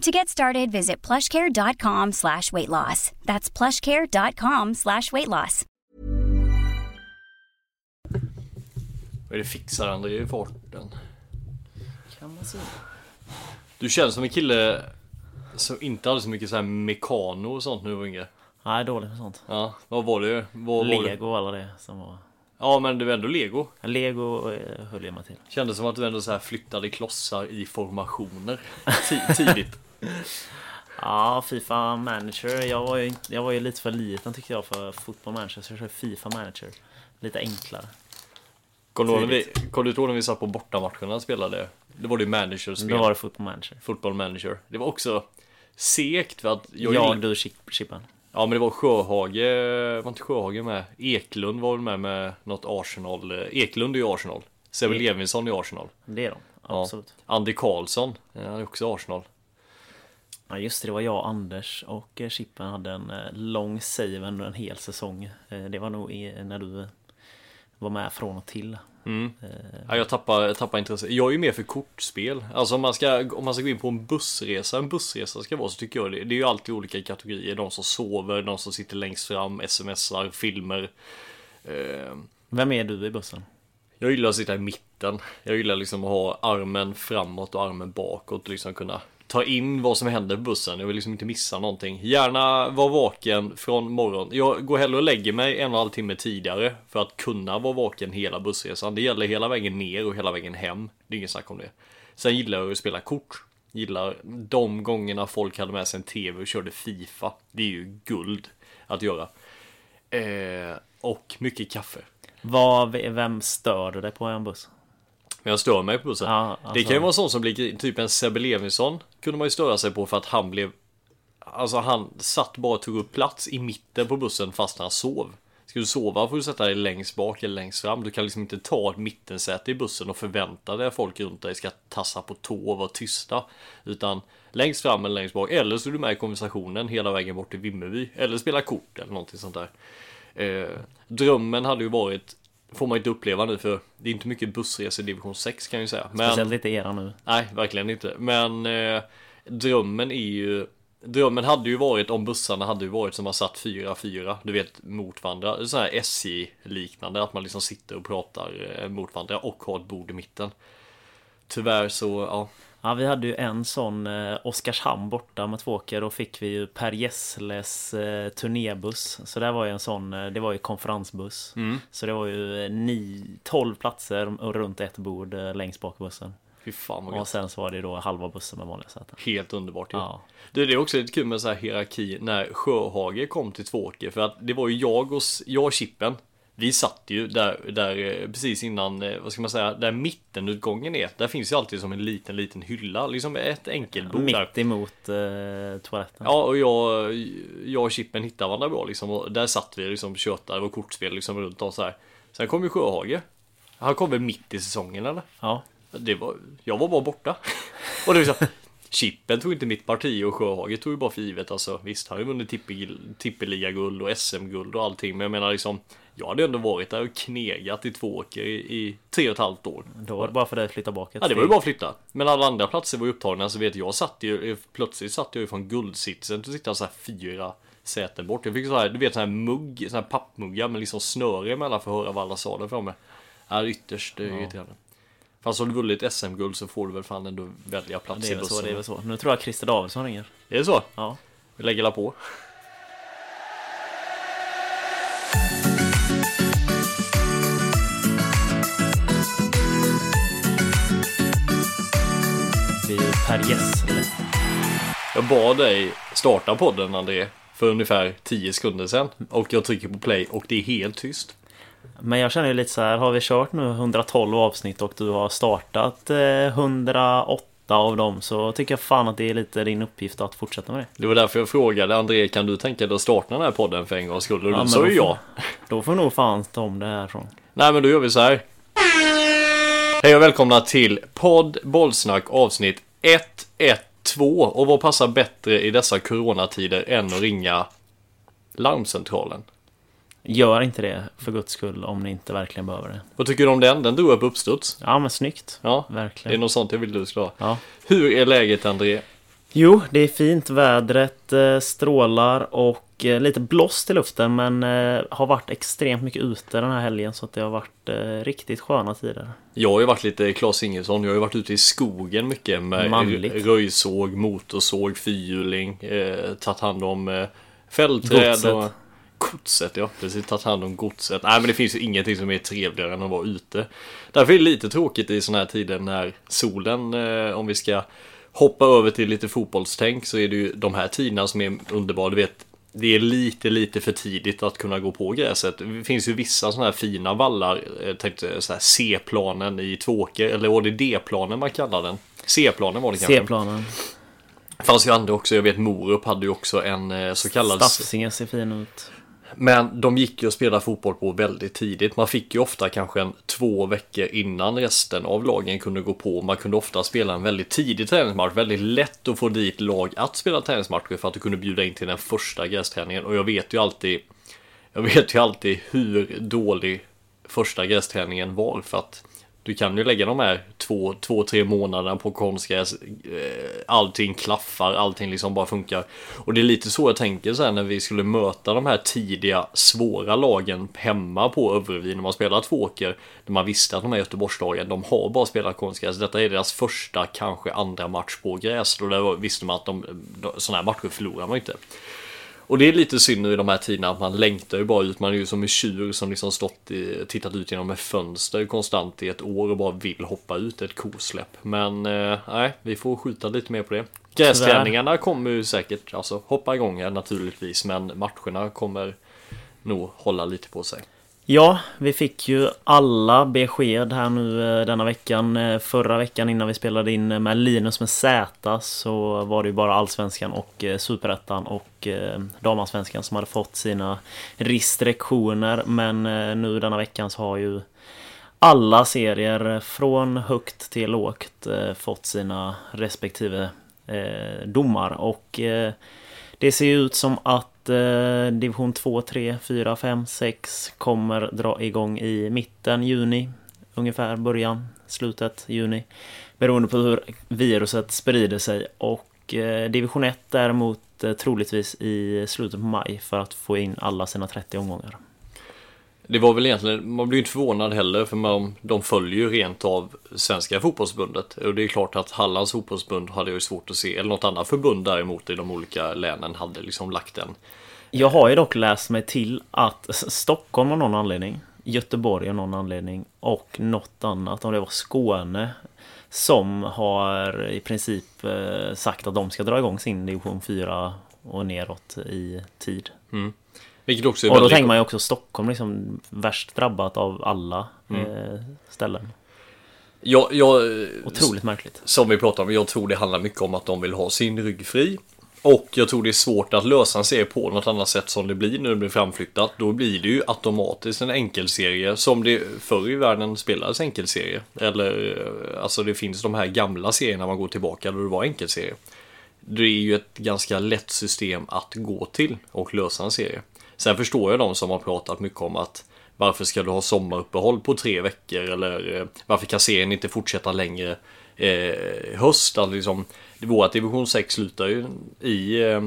To get started, visit plushcare.com slash weight loss. That's plushcare.com slash weight loss. Vad är det fixar André i farten? Kan man säga. Du känns som en kille som inte hade så mycket så här mekano och sånt var yngre. Nej, dåligt med sånt. Ja, vad var det? Vad var det? Lego och alla det som var... Ja, men det var ändå lego. Lego eh, höll jag mig till. Kändes som att du ändå så här flyttade klossar i formationer ti- tidigt. Ja, Fifa Manager. Jag var, ju, jag var ju lite för liten tyckte jag för fotboll manager. Så jag körde Fifa Manager. Lite enklare. Kommer du ihåg när vi, när satt på bortamatcherna och spelade? Det var det ju managerspel. Då var det fotboll manager. Football manager. Det var också segt för att jag, Jag, gillar- du, Chip- Chippen. Ja men det var Sjöhage, var inte Sjöhage med? Eklund var väl med med något Arsenal. Eklund är ju Arsenal. Sebbe Levinsson är Arsenal. Det är de. Ja. Absolut. Andy Karlsson, han är också Arsenal. Ja just det, det var jag, Anders och eh, Chippen hade en eh, lång save under en hel säsong. Eh, Det var nog när du var med från och till. Mm. Ja, jag tappar, jag tappar intresse. Jag är ju mer för kortspel. Alltså om man, ska, om man ska gå in på en bussresa, en bussresa ska vara så tycker jag det. Det är ju alltid olika kategorier. De som sover, de som sitter längst fram, smsar, filmer. Vem är du i bussen? Jag gillar att sitta i mitten. Jag gillar liksom att ha armen framåt och armen bakåt och liksom kunna ta in vad som händer på bussen. Jag vill liksom inte missa någonting. Gärna vara vaken från morgon. Jag går hellre och lägger mig en och en halv timme tidigare för att kunna vara vaken hela bussresan. Det gäller hela vägen ner och hela vägen hem. Det är inget snack om det. Sen gillar jag att spela kort. Gillar de gångerna folk hade med sig en TV och körde Fifa. Det är ju guld att göra. Eh, och mycket kaffe. Vad, vem stör du dig på en buss? Men jag stör mig på bussen. Ja, Det alltså- kan ju vara sån som blir typ en Sebbe Levinsson kunde man ju störa sig på för att han blev Alltså han satt bara och tog upp plats i mitten på bussen fast han sov. Ska du sova får du sätta dig längst bak eller längst fram. Du kan liksom inte ta ett mittensäte i bussen och förvänta dig att folk runt dig ska tassa på tå och vara tysta. Utan längst fram eller längst bak. Eller så är du med i konversationen hela vägen bort till Vimmerby. Eller spela kort eller någonting sånt där. Eh, drömmen hade ju varit Får man inte uppleva nu för det är inte mycket bussresor i division 6 kan jag ju säga. Speciellt inte era nu. Nej, verkligen inte. Men eh, drömmen är ju Drömmen hade ju varit om bussarna hade ju varit som man satt 4-4, du vet mot varandra. Så här SJ-liknande, att man liksom sitter och pratar eh, mot varandra och har ett bord i mitten. Tyvärr så, ja. Ja, vi hade ju en sån eh, Oskarshamn borta med Tvååker. Då fick vi ju Per Gessles eh, turnébuss. Så det var ju en sån, eh, det var ju konferensbuss. Så det var ju eh, ni, 12 platser och runt ett bord eh, längst bak bussen. Fy fan vad Och gött. sen så var det då halva bussen med vanliga säten. Helt underbart ju. Ja. Du, det är också lite kul med så här hierarki när Sjöhage kom till Tvååker. För att det var ju jag och, jag och Chippen. Vi satt ju där, där eh, precis innan, eh, vad ska man säga, där mittenutgången är. Där finns ju alltid som en liten, liten hylla. Liksom ett enkelbord där. Mitt emot eh, toaletten. Ja, och jag, jag och Chippen hittade varandra bra liksom. Och där satt vi liksom tjötade och kortspel liksom runt om så här. Sen kom ju Sjöhage. Han kom väl mitt i säsongen eller? Ja. Det var, jag var bara borta. och det var så, Chippen tog inte mitt parti och Sjöhage tog ju bara för givet. Alltså, visst, han har ju vunnit tippe- tippeliga-guld och SM-guld och allting. Men jag menar liksom, jag hade ändå varit där och knegat i två åker i, i tre och ett halvt år. Då var det bara för dig att flytta bak Ja det var ju bara att flytta. Men alla andra platser var ju upptagna så vet jag satt ju plötsligt satt jag ju från guldsitsen att sitta så här fyra säten bort. Jag fick så här, du vet så här mugg, så här pappmuggar med liksom snöre emellan för att höra vad alla sa där framme. Är ytterst eh, irriterande. Fast har du vunnit SM-guld så får du väl fan ändå välja plats Det i är väl bussen. så, det är väl så. Nu tror jag Christer Davidsson ringer. Är det så? Ja. Vi lägger la på. Per Gessle. Jag bad dig starta podden André för ungefär 10 sekunder sedan och jag trycker på play och det är helt tyst. Men jag känner ju lite så här, har vi kört nu 112 avsnitt och du har startat eh, 108 av dem så tycker jag fan att det är lite din uppgift att fortsätta med det. Det var därför jag frågade André, kan du tänka dig att starta den här podden för en gångs skull? Och Ja, du sa ju ja. Då får nog fan ta om det härifrån. Nej men då gör vi så här. Hej och välkomna till podd Bollsnack avsnitt 112 och vad passar bättre i dessa coronatider än att ringa larmcentralen? Gör inte det för guds skull om ni inte verkligen behöver det. Vad tycker du om den? Den drog upp uppstuds. Ja men snyggt. Ja, det är Verkligen. något sånt jag vill du ska ha. Ja. Hur är läget André? Jo, det är fint. Vädret eh, strålar och eh, lite blåst i luften men eh, har varit extremt mycket ute den här helgen så att det har varit riktigt sköna tider. Jag har ju varit lite Claes Ingesson. Jag har ju varit ute i skogen mycket med Manligt. röjsåg, motorsåg, fyrhjuling, eh, tagit hand om eh, fällträd Godset. och godset. Ja, precis. Tagit hand om godset. Nej, men det finns ju ingenting som är trevligare än att vara ute. Därför är det lite tråkigt i såna här tider när solen, eh, om vi ska hoppa över till lite fotbollstänk så är det ju de här tiderna som är underbara. Du vet, det är lite, lite för tidigt att kunna gå på gräset. Det finns ju vissa sådana här fina vallar, jag tänkte så här C-planen i Tvååker, eller var det D-planen man kallar den? C-planen var det kanske. C-planen. Fanns ju andra också, jag vet Morup hade ju också en eh, så kallad... Stafsingen ser fin ut. Men de gick ju att spela fotboll på väldigt tidigt. Man fick ju ofta kanske en två veckor innan resten av lagen kunde gå på. Man kunde ofta spela en väldigt tidig träningsmatch. Väldigt lätt att få dit lag att spela träningsmatcher för att du kunde bjuda in till den första grästräningen. Och jag vet ju alltid Jag vet ju alltid hur dålig första grästräningen var för att du kan ju lägga de här två, två tre månaderna på konstgräs. Eh, allting klaffar, allting liksom bara funkar. Och det är lite så jag tänker så här när vi skulle möta de här tidiga svåra lagen hemma på Övervi när man spelar två åker. När man visste att de här Göteborgslagen, de har bara spelat konstgräs. Detta är deras första, kanske andra match på gräs. Och där visste man att de, de, sådana här matcher förlorar man inte. Och det är lite synd nu i de här tiderna att man längtar ju bara ut. Man är ju som en tjur som liksom stått i, tittat ut genom ett fönster konstant i ett år och bara vill hoppa ut ett kosläpp. Men eh, nej, vi får skjuta lite mer på det. Grästräningarna kommer ju säkert alltså, hoppa igång här naturligtvis, men matcherna kommer nog hålla lite på sig. Ja, vi fick ju alla besked här nu eh, denna veckan. Eh, förra veckan innan vi spelade in eh, med Linus med Z så var det ju bara Allsvenskan och Superettan och Damallsvenskan som hade fått sina restriktioner. Men nu denna veckan så har ju alla serier från högt till lågt fått sina respektive domar. Och det ser ju ut som att Eh, division 2, 3, 4, 5, 6 kommer dra igång i mitten juni. Ungefär början, slutet juni. Beroende på hur viruset sprider sig. Och eh, division 1 däremot eh, troligtvis i slutet på maj för att få in alla sina 30 omgångar. Det var väl egentligen, man blir ju inte förvånad heller för man, de följer ju rent av Svenska fotbollsbundet. Och det är klart att Hallands fotbollsbund hade ju svårt att se, eller något annat förbund däremot i de olika länen hade liksom lagt en. Jag har ju dock läst mig till att Stockholm av någon anledning, Göteborg av någon anledning och något annat, om det var Skåne, som har i princip eh, sagt att de ska dra igång sin division 4 och neråt i tid. Vilket också är Och då väldigt... tänker man ju också Stockholm liksom värst drabbat av alla eh, ställen. Ja, jag, Otroligt märkligt. som vi pratade om, jag tror det handlar mycket om att de vill ha sin rygg fri. Och jag tror det är svårt att lösa en serie på något annat sätt som det blir när det blir framflyttat. Då blir det ju automatiskt en enkelserie som det förr i världen spelades enkelserie. Eller eh, alltså det finns de här gamla serierna man går tillbaka då det var enkelserie. Det är ju ett ganska lätt system att gå till och lösa en serie. Sen förstår jag de som har pratat mycket om att varför ska du ha sommaruppehåll på tre veckor eller eh, varför kan serien inte fortsätta längre eh, höst? Alltså liksom, vårt division 6 slutar ju i, eh,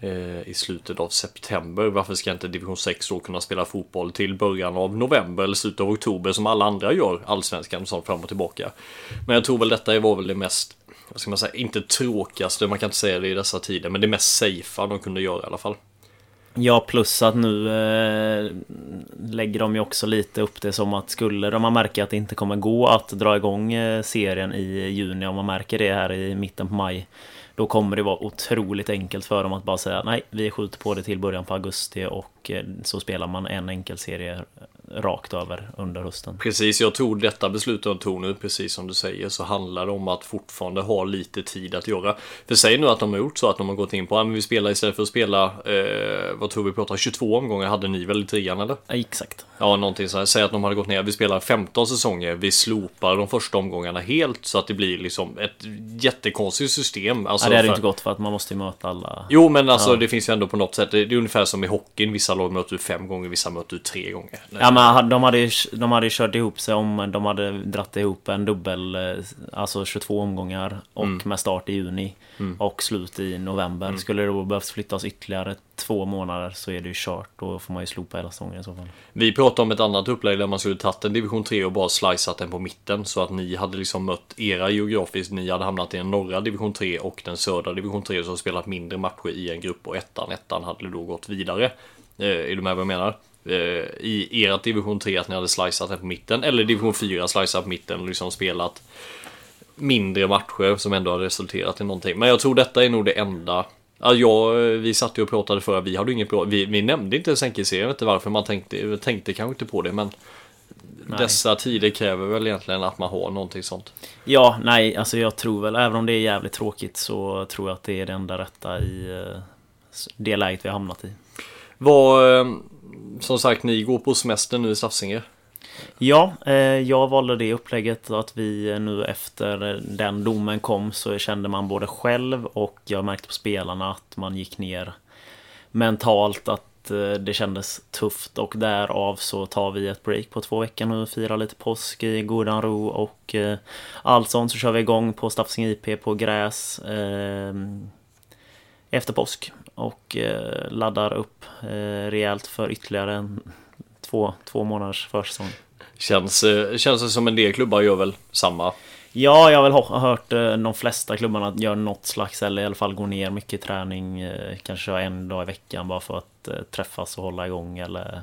eh, i slutet av september. Varför ska inte division 6 då kunna spela fotboll till början av november eller slutet av oktober som alla andra gör, allsvenskan och sånt fram och tillbaka. Men jag tror väl detta var väl det mest, vad ska man säga, inte tråkigaste, man kan inte säga det i dessa tider, men det mest safea de kunde göra i alla fall. Ja, plus att nu eh, lägger de ju också lite upp det som att skulle de märka att det inte kommer gå att dra igång eh, serien i juni, om man märker det här i mitten på maj, då kommer det vara otroligt enkelt för dem att bara säga nej, vi skjuter på det till början på augusti och eh, så spelar man en enkel serie rakt över under hösten. Precis, jag tror detta beslut de tog nu, precis som du säger, så handlar det om att fortfarande ha lite tid att göra. För säg nu att de har gjort så att de har gått in på att vi spelar istället för att spela, eh, vad tror vi pratar, 22 omgångar hade ni väl i trean eller? Ja, exakt. Ja, någonting så här. Säg att de hade gått ner, vi spelar 15 säsonger, vi slopar de första omgångarna helt så att det blir liksom ett jättekonstigt system. Alltså, ja, det hade för... inte gått för att man måste ju möta alla. Jo, men alltså ja. det finns ju ändå på något sätt, det är ungefär som i hockeyn, vissa lag möter du fem gånger, vissa möter du tre gånger. Ja, men de hade ju, de hade ju kört ihop sig om de hade dratt ihop en dubbel, eh, alltså 22 omgångar och mm. med start i juni mm. och slut i november. Mm. Skulle det då behövs flyttas ytterligare två månader så är det ju kört. Då får man ju slopa hela säsongen i så fall. Vi pratade om ett annat upplägg där man skulle tagit en division 3 och bara slicat den på mitten så att ni hade liksom mött era geografiskt. Ni hade hamnat i den norra division 3 och den södra division 3 som spelat mindre matcher i en grupp och ettan, ettan hade då gått vidare. Eh, är du med vad jag menar? Eh, I ert division 3 att ni hade slicat den på mitten eller division 4 slicat på mitten och liksom spelat mindre matcher som ändå har resulterat i någonting. Men jag tror detta är nog det enda Ja, jag, vi satt ju och pratade förra, vi hade inget bra, vi, vi nämnde inte Sänkeserien, jag vet inte varför man tänkte, tänkte kanske inte på det men nej. Dessa tider kräver väl egentligen att man har någonting sånt. Ja, nej, alltså jag tror väl, även om det är jävligt tråkigt så tror jag att det är det enda rätta i eh, det läget vi har hamnat i. Vad, eh, som sagt, ni går på semester nu i Stafsinge. Ja, eh, jag valde det upplägget att vi eh, nu efter den domen kom så kände man både själv och jag märkte på spelarna att man gick ner mentalt att eh, det kändes tufft. Och därav så tar vi ett break på två veckor nu, firar lite påsk i godan ro och eh, allt sånt. Så kör vi igång på Stafsinge IP på gräs eh, efter påsk och eh, laddar upp eh, rejält för ytterligare en två, två månaders försäsong. Känns, eh, känns det som en del klubbar gör väl samma? Ja, jag har väl hört eh, de flesta klubbarna gör något slags, eller i alla fall går ner mycket träning. Eh, kanske en dag i veckan bara för att eh, träffas och hålla igång. Eller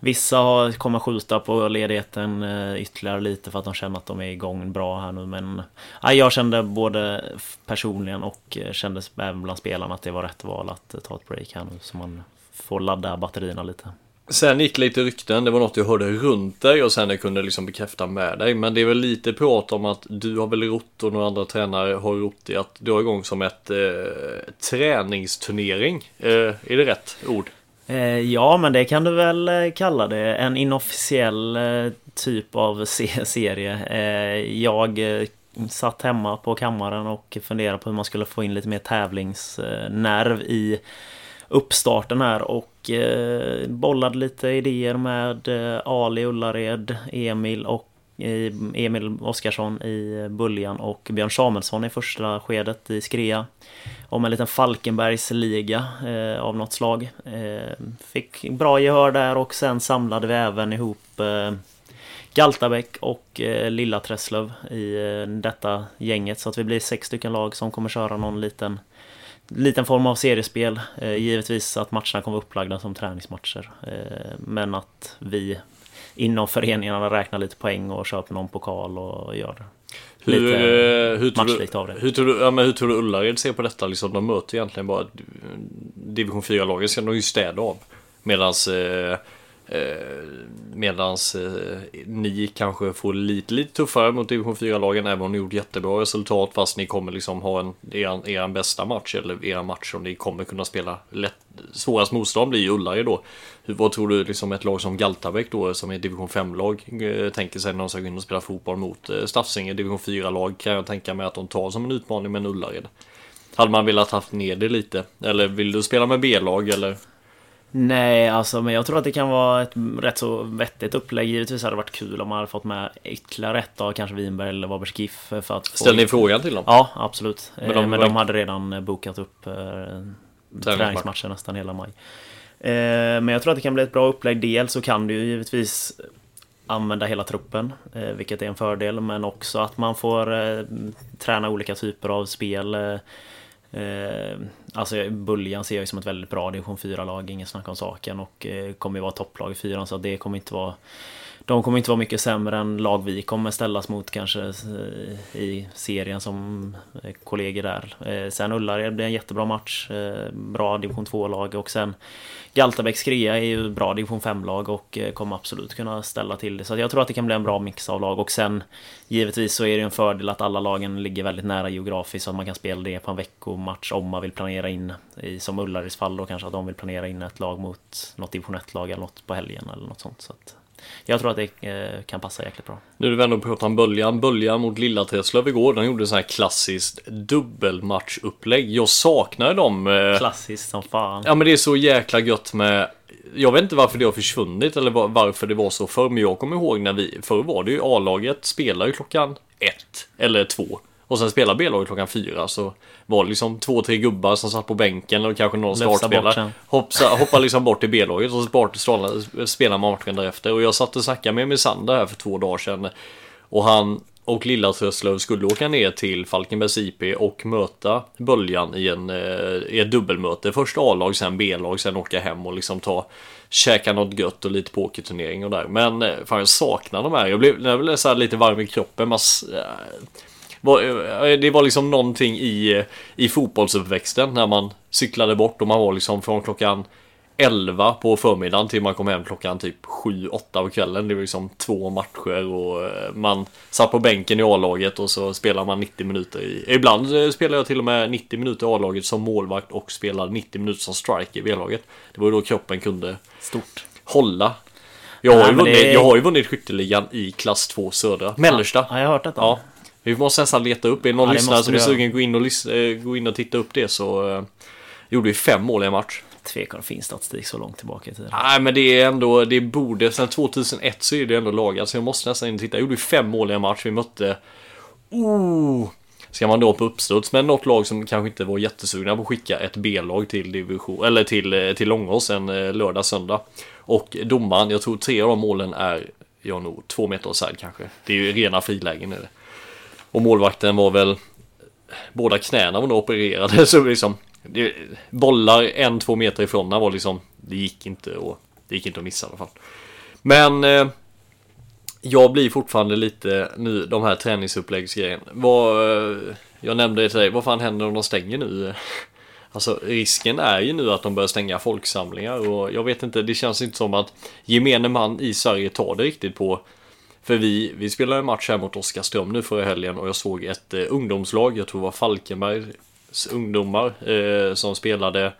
vissa kommer skjuta på ledigheten ytterligare lite för att de känner att de är igång bra här nu. Men ja, jag kände både personligen och kände även bland spelarna att det var rätt val att ta ett break här nu. Så man får ladda batterierna lite. Sen gick lite rykten, det var något jag hörde runt dig och sen jag kunde liksom bekräfta med dig. Men det är väl lite prat om att du har väl rott och några andra tränare har rott i att du har igång som ett eh, träningsturnering. Eh, är det rätt ord? Eh, ja, men det kan du väl eh, kalla det. En inofficiell eh, typ av serie. Eh, jag eh, satt hemma på kammaren och funderade på hur man skulle få in lite mer tävlingsnerv i uppstarten här och eh, bollade lite idéer med eh, Ali Ullared, Emil och eh, Emil Oskarsson i Buljan och Björn Samuelsson i första skedet i Skrea. Om en liten Falkenbergsliga eh, av något slag. Eh, fick bra gehör där och sen samlade vi även ihop eh, Galtabäck och eh, Lilla Träslöv i eh, detta gänget så att vi blir sex stycken lag som kommer köra någon liten liten form av seriespel. Eh, givetvis att matcherna kommer upplagda som träningsmatcher. Eh, men att vi inom föreningarna räknar lite poäng och köper någon pokal och gör hur, lite eh, hur matchlikt av det. Hur tror du, ja, men hur tror du Ullared ser på detta? Liksom, de möter egentligen bara division 4-lagen ska de ju städa av. Medans eh, Eh, medans eh, ni kanske får lite, lite tuffare mot division 4-lagen även om ni gjort jättebra resultat fast ni kommer liksom ha en, er, er bästa match eller era match som ni kommer kunna spela lätt. Svårast motstånd blir ju Ullared då. Hur, vad tror du liksom ett lag som Galtabäck då som är division 5-lag eh, tänker sig när de ska gå in och spela fotboll mot Staffsinge division 4-lag kan jag tänka mig att de tar som en utmaning med en Ullared. Hade man velat haft ner det lite? Eller vill du spela med B-lag eller? Nej, alltså men jag tror att det kan vara ett rätt så vettigt upplägg. Givetvis hade det varit kul om man hade fått med ytterligare ett av kanske Winberg eller Varbergs GIF för att få... Ställde ni frågan till dem? Ja, absolut. Men de, men de hade redan bokat upp eh, träningsmatcher nästan hela maj. Eh, men jag tror att det kan bli ett bra upplägg. Dels så kan du ju givetvis använda hela truppen, eh, vilket är en fördel. Men också att man får eh, träna olika typer av spel. Alltså Buljan ser jag som ett väldigt bra division 4-lag, ingen snack om saken. Och eh, kommer ju vara topplag i fyran så det kommer inte vara de kommer inte vara mycket sämre än lag vi kommer ställas mot kanske eh, i serien som eh, kollegor där. Eh, sen Ullared blir en jättebra match. Bra division 2-lag och sen Galtabäcks Skrea är ju bra division 5-lag och kommer absolut kunna ställa till det. Så jag tror att det kan bli en bra mix av lag och sen givetvis så är det en fördel att alla lagen ligger väldigt nära geografiskt så att man kan spela det på en veckomatch om man vill planera in i som Ullareds fall då kanske att de vill planera in ett lag mot något division 1-lag eller något på helgen eller något sånt. Så att jag tror att det eh, kan passa jäkligt bra. Nu är det ändå pratar om Böljan. Böljan mot Lilla Träslöv igår. De gjorde så här klassiskt dubbelmatchupplägg. Jag saknar dem. Eh... Klassiskt som fan. Ja men det är så jäkla gött med jag vet inte varför det har försvunnit eller varför det var så förr, men jag kommer ihåg när vi, förr var det ju A-laget spelade klockan ett eller två och sen spelade B-laget klockan fyra så var det liksom två, tre gubbar som satt på bänken och kanske någon startspelare. Hoppa, hoppa liksom bort till B-laget och så spelade man matchen därefter. Och jag satt och snackade med Misander här för två dagar sedan. Och han och Lilla Tröslöv skulle åka ner till Falkenbergs IP och möta Böljan i, en, eh, i ett dubbelmöte. Först A-lag, sen B-lag, sen åka hem och liksom ta käka något gött och lite pokerturnering och där. Men eh, fan jag saknar de här. Jag blev, jag blev så lite varm i kroppen. Man, Eh, det var liksom någonting i, eh, i fotbollsuppväxten när man cyklade bort och man var liksom från klockan 11 på förmiddagen till man kom hem klockan typ 7-8 på kvällen. Det var liksom två matcher och eh, man satt på bänken i A-laget och så spelade man 90 minuter. I, ibland spelade jag till och med 90 minuter i A-laget som målvakt och spelade 90 minuter som striker i B-laget. Det var ju då kroppen kunde Stort. hålla. Jag har, Nej, ju vunnit, det... jag har ju vunnit skytteligan i klass 2 södra. Mellersta. Ja, jag har hört detta. Ja. Vi måste nästan leta upp, är någon ja, lyssnare som är sugen gå in och, äh, gå in och titta upp det så äh, gjorde vi fem mål i en match. Det finns statistik så långt tillbaka i tiden. Nej men det är ändå, det borde, sen 2001 så är det ändå lagat så jag måste nästan in och titta. Jag gjorde fem mål i en match, vi mötte, oh, ska man då på uppstuds, men något lag som kanske inte var jättesugna på att skicka ett B-lag till division, eller till, eh, till Långås en lördag, söndag. Och domaren, jag tror tre av de målen är, ja nog, två meter offside kanske. Det är ju rena frilägen är det. Och målvakten var väl Båda knäna var nog opererade så liksom det, Bollar en, två meter ifrån var liksom Det gick inte och Det gick inte att missa i alla fall Men eh, Jag blir fortfarande lite nu de här träningsuppläggsgrejen Vad eh, Jag nämnde det till dig, vad fan händer om de stänger nu? Alltså risken är ju nu att de börjar stänga folksamlingar och jag vet inte, det känns inte som att gemene man i Sverige tar det riktigt på för vi, vi spelade en match här mot Oskarström nu förra helgen och jag såg ett eh, ungdomslag, jag tror det var Falkenbergs ungdomar eh, som spelade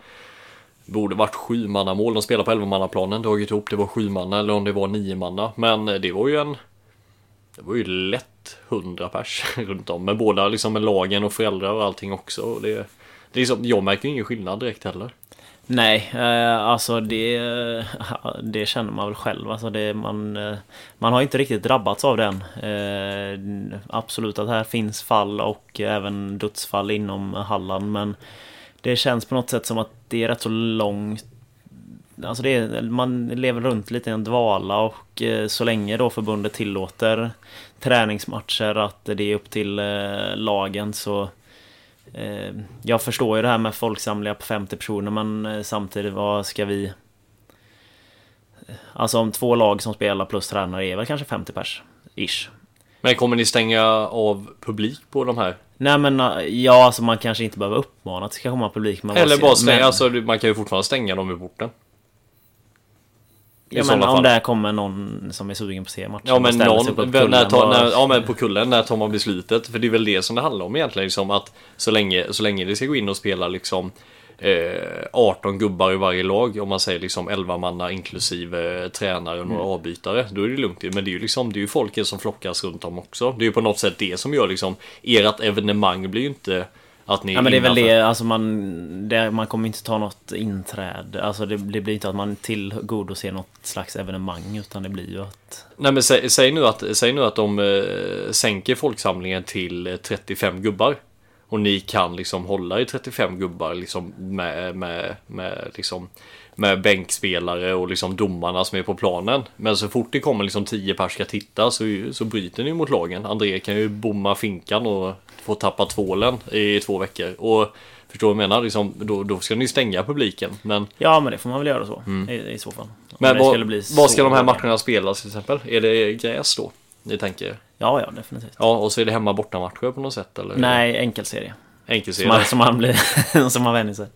Borde varit sju manna mål. De spelade på elvamannaplanen, dragit ihop det var sju manna eller om det var nio manna. Men eh, det var ju en Det var ju lätt hundra pers runt om med båda liksom med lagen och föräldrar och allting också. Och det, det liksom, jag märker ingen skillnad direkt heller. Nej, eh, alltså det, det känner man väl själv. Alltså det, man, eh, man har inte riktigt drabbats av den. Eh, absolut att här finns fall och även dödsfall inom Halland men det känns på något sätt som att det är rätt så långt Alltså det är, man lever runt lite i en dvala och eh, så länge då förbundet tillåter träningsmatcher att det är upp till eh, lagen så jag förstår ju det här med folksamlingar på 50 personer men eh, samtidigt vad ska vi... Eh, alltså om två lag som spelar plus tränare är väl kanske 50 pers. Ish. Men kommer ni stänga av publik på de här? Nej men ja, alltså man kanske inte behöver uppmana att det ska komma publik. Eller bara stänga, men... alltså man kan ju fortfarande stänga dem vid porten. Ja men om det kommer någon som är sugen på att se matchen Ja men någon, på kullen, när tar, när, ja men på kullen, när tar man beslutet? För det är väl det som det handlar om egentligen liksom att så länge, så länge det ska gå in och spela liksom eh, 18 gubbar i varje lag om man säger liksom 11 manna inklusive eh, tränare och några mm. avbytare då är det lugnt men det är ju liksom det är ju folket som flockas runt om också det är ju på något sätt det som gör liksom ert evenemang blir ju inte att ni ja men det är väl det, alltså man, det, man kommer inte ta något inträde. Alltså det, det blir inte att man tillgodoser något slags evenemang utan det blir ju att... Nej men säg, säg nu att, säg nu att de eh, sänker folksamlingen till 35 gubbar. Och ni kan liksom hålla i 35 gubbar liksom med, med, med liksom med bänkspelare och liksom domarna som är på planen. Men så fort det kommer liksom 10 pers ska titta så, så bryter ni mot lagen. André kan ju bomma finkan och få tappa tvålen i två veckor. Och Förstår du vad jag menar? Liksom, då, då ska ni stänga publiken. Men, ja, men det får man väl göra så mm. i, i så fall. Men vad ska de här matcherna spelas till exempel? Är det gräs då? Ni tänker? Ja, ja, definitivt. Ja, och så är det hemma borta matcher på något sätt eller? Nej, enkelserie. Enkelserie. Som man, som man, blir, som man vänjer sig.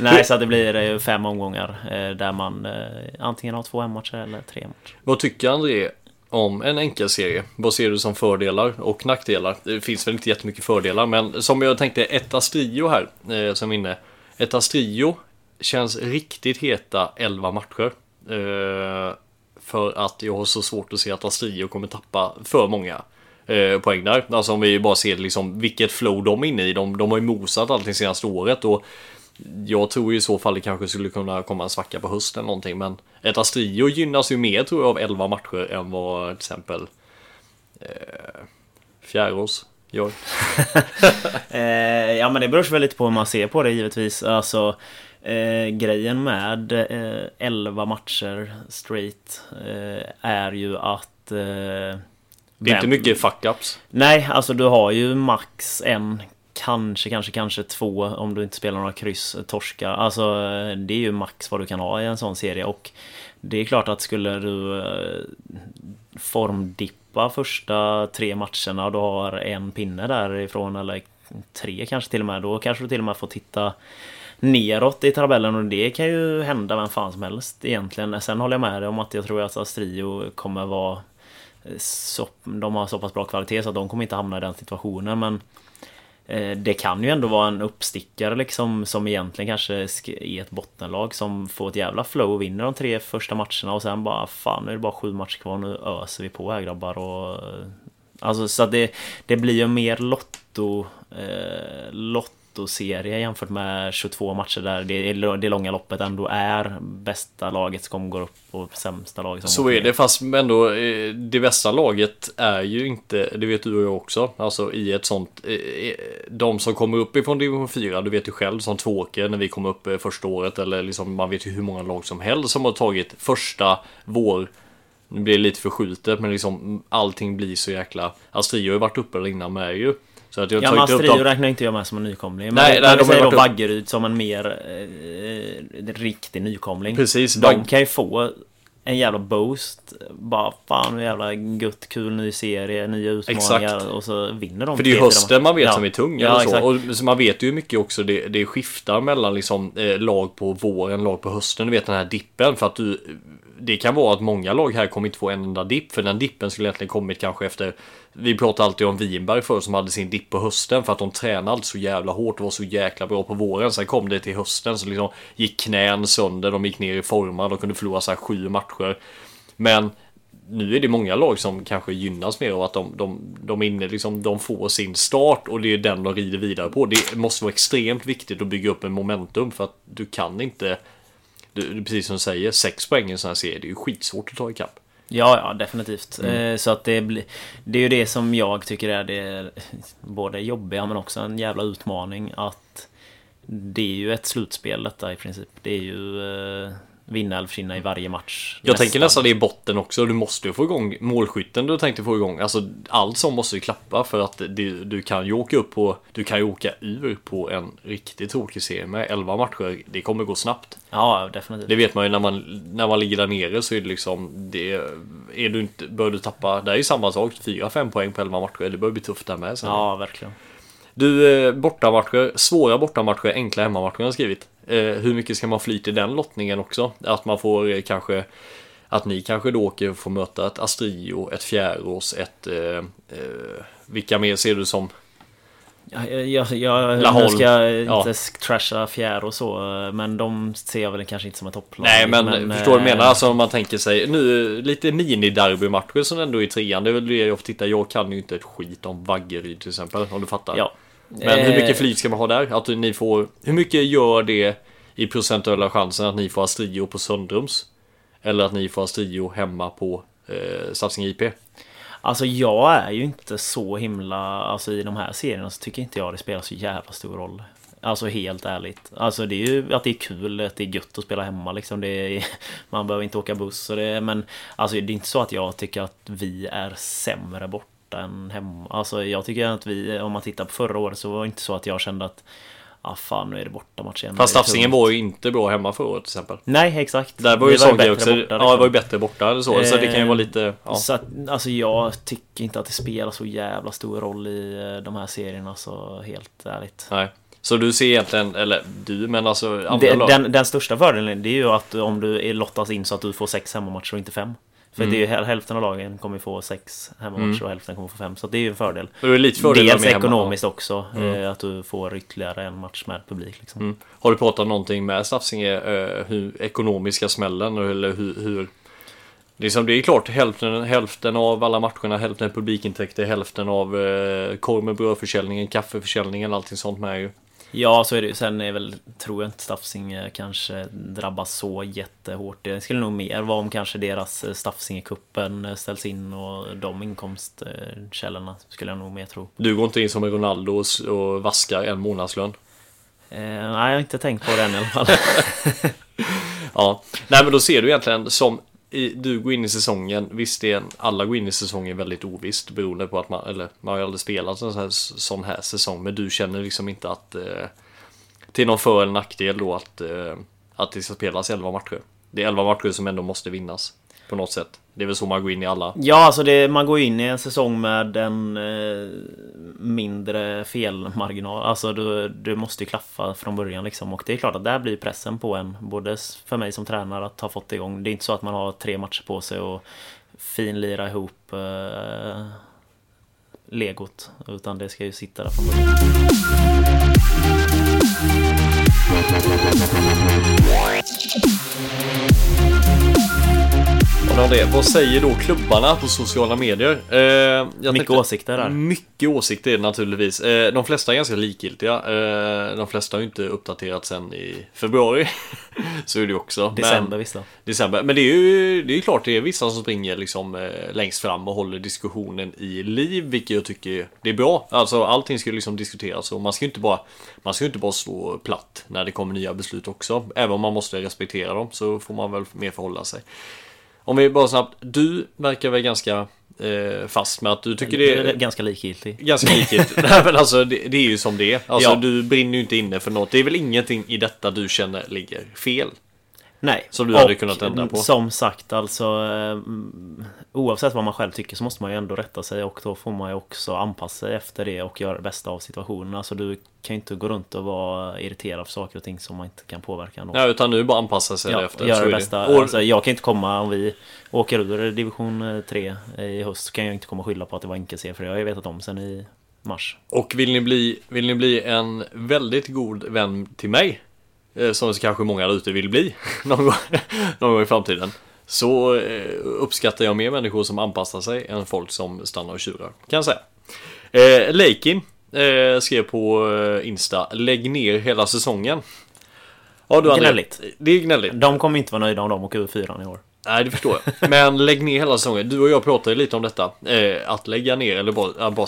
Nej, så att det blir eh, fem omgångar eh, där man eh, antingen har två hemmatcher eller tre matcher. Vad tycker André om en enkel serie, Vad ser du som fördelar och nackdelar? Det finns väl inte jättemycket fördelar, men som jag tänkte, ett Astrio här eh, som inne. Ett Astrio känns riktigt heta 11 matcher. Eh, för att jag har så svårt att se att Astrio kommer tappa för många eh, poäng där. Alltså om vi bara ser liksom vilket flow de är inne i. De, de har ju mosat allting senaste året och jag tror i så fall det kanske skulle kunna komma en svacka på hösten någonting. Men ett Astrio gynnas ju mer tror jag av 11 matcher än vad till exempel eh, Fjärås gör. eh, ja men det beror väl lite på hur man ser på det givetvis. Alltså Eh, grejen med eh, 11 matcher straight eh, är ju att... Eh, det är inte mycket fuck-ups. Nej, alltså du har ju max en, kanske, kanske, kanske två om du inte spelar några kryss, eh, torska. Alltså eh, det är ju max vad du kan ha i en sån serie och det är klart att skulle du eh, formdippa första tre matcherna och du har en pinne därifrån eller tre kanske till och med, då kanske du till och med får titta neråt i tabellen och det kan ju hända vem fan som helst egentligen. Sen håller jag med dig om att jag tror att Astrio kommer vara så, de har så pass bra kvalitet så att de kommer inte hamna i den situationen men Eh, det kan ju ändå vara en uppstickare liksom som egentligen kanske är ett bottenlag som får ett jävla flow och vinner de tre första matcherna och sen bara fan nu är det bara sju matcher kvar nu öser vi på här grabbar och eh, Alltså så att det, det blir ju mer lotto eh, lotto Lotto-serie jämfört med 22 matcher där det, det långa loppet ändå är bästa laget som går upp och sämsta laget som Så är det fast ändå eh, det bästa laget är ju inte, det vet du och jag också, alltså i ett sånt, eh, eh, de som kommer upp ifrån division 4, du vet ju själv som Tvååker när vi kom upp första året eller liksom man vet ju hur många lag som helst som har tagit första vår. Nu blir det lite förskjutet men liksom allting blir så jäkla Astrid har ju varit uppe där innan med ju så att jag ja, Mastrio räknar inte jag med som en nykomling. Men nej, de säger då Vaggeryd som en mer eh, riktig nykomling. Precis. De kan ju få en jävla boost. Bara fan jävla gött, kul ny serie, nya utmaningar exakt. och så vinner de. För det är ju hösten man vet ja. som är tung ja, så. Och så man vet ju mycket också, det, det skiftar mellan liksom eh, lag på våren, lag på hösten. Du vet den här dippen för att du det kan vara att många lag här kommer inte få en enda dipp. För den dippen skulle egentligen kommit kanske efter Vi pratar alltid om Winberg förr som hade sin dipp på hösten för att de tränade så jävla hårt och var så jäkla bra på våren. Sen kom det till hösten så liksom gick knän sönder, de gick ner i formar. de kunde förlora så här sju matcher. Men nu är det många lag som kanske gynnas mer av att de, de, de, inne, liksom, de får sin start och det är den de rider vidare på. Det måste vara extremt viktigt att bygga upp en momentum för att du kan inte du, precis som du säger, sex poäng i en sån här serie, det är ju skitsvårt att ta ikapp. Ja, ja, definitivt. Mm. Eh, så att det, det är ju det som jag tycker är det både jobbiga men också en jävla utmaning att det är ju ett slutspel detta i princip. Det är ju eh, vinna eller försvinna i varje match. Jag nästan. tänker nästan det i botten också. Du måste ju få igång målskytten du tänkte få igång. Alltså allt som måste ju klappa för att det, du kan ju åka upp på, du kan ju åka ur på en riktigt tråkig serie med 11 matcher. Det kommer gå snabbt. Ja, definitivt. Det vet man ju när man, när man ligger där nere så är det liksom, det, är du inte, bör du tappa, det är ju samma sak, 4-5 poäng på 11 matcher. Det bör bli tufft där med. Sen. Ja, verkligen. Du, eh, bortamatcher, svåra bortamatcher, enkla hemmamatcher har jag skrivit. Eh, hur mycket ska man flyta i den lottningen också? Att man får eh, kanske att ni kanske då åker och får möta ett Astrio, ett Fjärås, ett eh, eh, vilka mer ser du som? Jag, jag, jag, jag ska inte ja. trasha Fjär och så Men de ser jag väl kanske inte som ett topplag Nej men, men förstår du vad jag menar? Alltså om man tänker sig nu lite mini-derbymatcher som ändå är i trean Det är väl det jag får titta Jag kan ju inte ett skit om Vaggeryd till exempel Om du fattar Ja men hur mycket eh. flyt ska man ha där? Att ni får, hur mycket gör det i procentuella chansen att ni får Astrio på Söndrums? Eller att ni får Astrio hemma på eh, Satsning IP? Alltså jag är ju inte så himla, alltså i de här serierna så tycker inte jag det spelar så jävla stor roll. Alltså helt ärligt. Alltså det är ju att det är kul, att det är gött att spela hemma liksom. Det är, man behöver inte åka buss och det, men alltså det är inte så att jag tycker att vi är sämre borta än hemma. Alltså jag tycker att vi, om man tittar på förra året så var det inte så att jag kände att ah fan nu är det bortamatch igen. Fast Det är Tafsingen tungt. var ju inte bra hemma förra året till exempel. Nej exakt. Där var ju sån grej bättre också. borta, Ja, liksom. det var ju bättre borta eller så. Så det kan ju Eh, vara lite... Ja. Så att, alltså jag tycker inte att det spelar så jävla stor roll i eh, de här serierna så helt ärligt. Nej. Så du ser egentligen, eller du, men alltså andra Det, lag. den, den största fördelen det är ju att om du lottas in så att du får sex hemmamatcher och inte fem. För Mm. det är ju häl- hälften av lagen kommer få sex hemmamatcher och hälften kommer få fem. Så det är ju en fördel. Och det är lite fördelar Dels med hemma. ekonomiskt också. eh, Att du får ytterligare en match med publik. Liksom. Mm. Har du pratat någonting med Stafsinge, eh, hur ekonomiska smällen eller hur, hur det är, som, det är klart hälften, hälften av alla matcherna, hälften är publikintäkter, hälften av eh, korv med brödförsäljningen, kaffeförsäljningen, allting sånt med ju. Ja, så är det ju. Sen är väl, tror jag inte Staffsinge kanske drabbas så jättehårt. Det skulle nog mer vara om kanske deras eh, Staffsinge-cupen ställs in och de inkomstkällorna skulle jag nog mer tro. Du går inte in som Ronaldo och, vaskar en månadslön. Eh, nej, jag har inte tänkt på den i alla fall. Ja, nej men då ser du egentligen som du går in i säsongen, visst är en, alla går in i säsongen väldigt ovisst beroende på att man, eller man har ju aldrig spelat en sån här, sån här säsong, men du känner liksom inte att eh, till någon för eller nackdel då att, eh, att det ska spelas 11 matcher. Det är 11 matcher som ändå måste vinnas på något sätt. Det är väl så man går in i alla. Ja, alltså det, man går in i en säsong med en eh, mindre felmarginal. Alltså du, du måste ju klaffa från början liksom. Och det är klart att där blir pressen på en. Både för mig som tränare att ha fått igång. Det är inte så att man har tre matcher på sig och finlira ihop eh, legot. Utan det ska ju sitta där från början. Och det, vad säger då klubbarna på sociala medier? Eh, jag Mycket tänkte- åsikter där. Mycket åsikter är det naturligtvis. Eh, de flesta är ganska likgiltiga. Eh, de flesta har ju inte uppdaterat sen i februari. Så är det ju också. December Men, då. december. Men det är ju det är klart, det är vissa som springer liksom eh, längst fram och håller diskussionen i liv, vilket jag tycker det är bra. Alltså allting ska ju liksom diskuteras och man ska ju inte bara man ska ju inte bara stå platt när det kommer nya beslut också. Även om man måste respektera dem så får man väl mer förhålla sig. Om vi bara snabbt, du verkar väl ganska eh, fast med att du tycker det är ganska likgiltig. ganska likhet. Nej men alltså det, det är ju som det är. Alltså Ja. du brinner ju inte inne för något. Det är väl ingenting i detta du känner ligger fel. Nej. Som du hade Och kunnat ändra på. Som sagt, alltså eh, oavsett vad man själv tycker så måste man ju ändå rätta sig och då får man ju också anpassa sig efter det och göra det bästa av situationen. Alltså du kan ju inte gå runt och vara irriterad för saker och ting som man inte kan påverka ändå. Ja, utan nu bara anpassa sig Ja, efter. göra det bästa. Och, Alltså, jag kan inte komma om vi åker ur division 3 i höst så kan jag inte komma och skylla på att det var enkel för det har jag vetat om sen i mars. och vill ni, bli, vill ni bli en väldigt god vän till mig, eh, som kanske många där ute vill bli någon gång, någon gång i framtiden, så eh, uppskattar jag mer människor som anpassar sig än folk som stannar och tjurar, kan jag säga. Eh, Leikin eh, skrev på eh, Insta, lägg ner hela säsongen. Ja, du, André, Gnälligt. Det är gnälligt. De kommer inte vara nöjda om de åker ur fyran i år. Nej, det förstår jag. Men lägg ner hela säsongen. Du och jag pratade lite om detta. Eh, att lägga ner eller bara, bara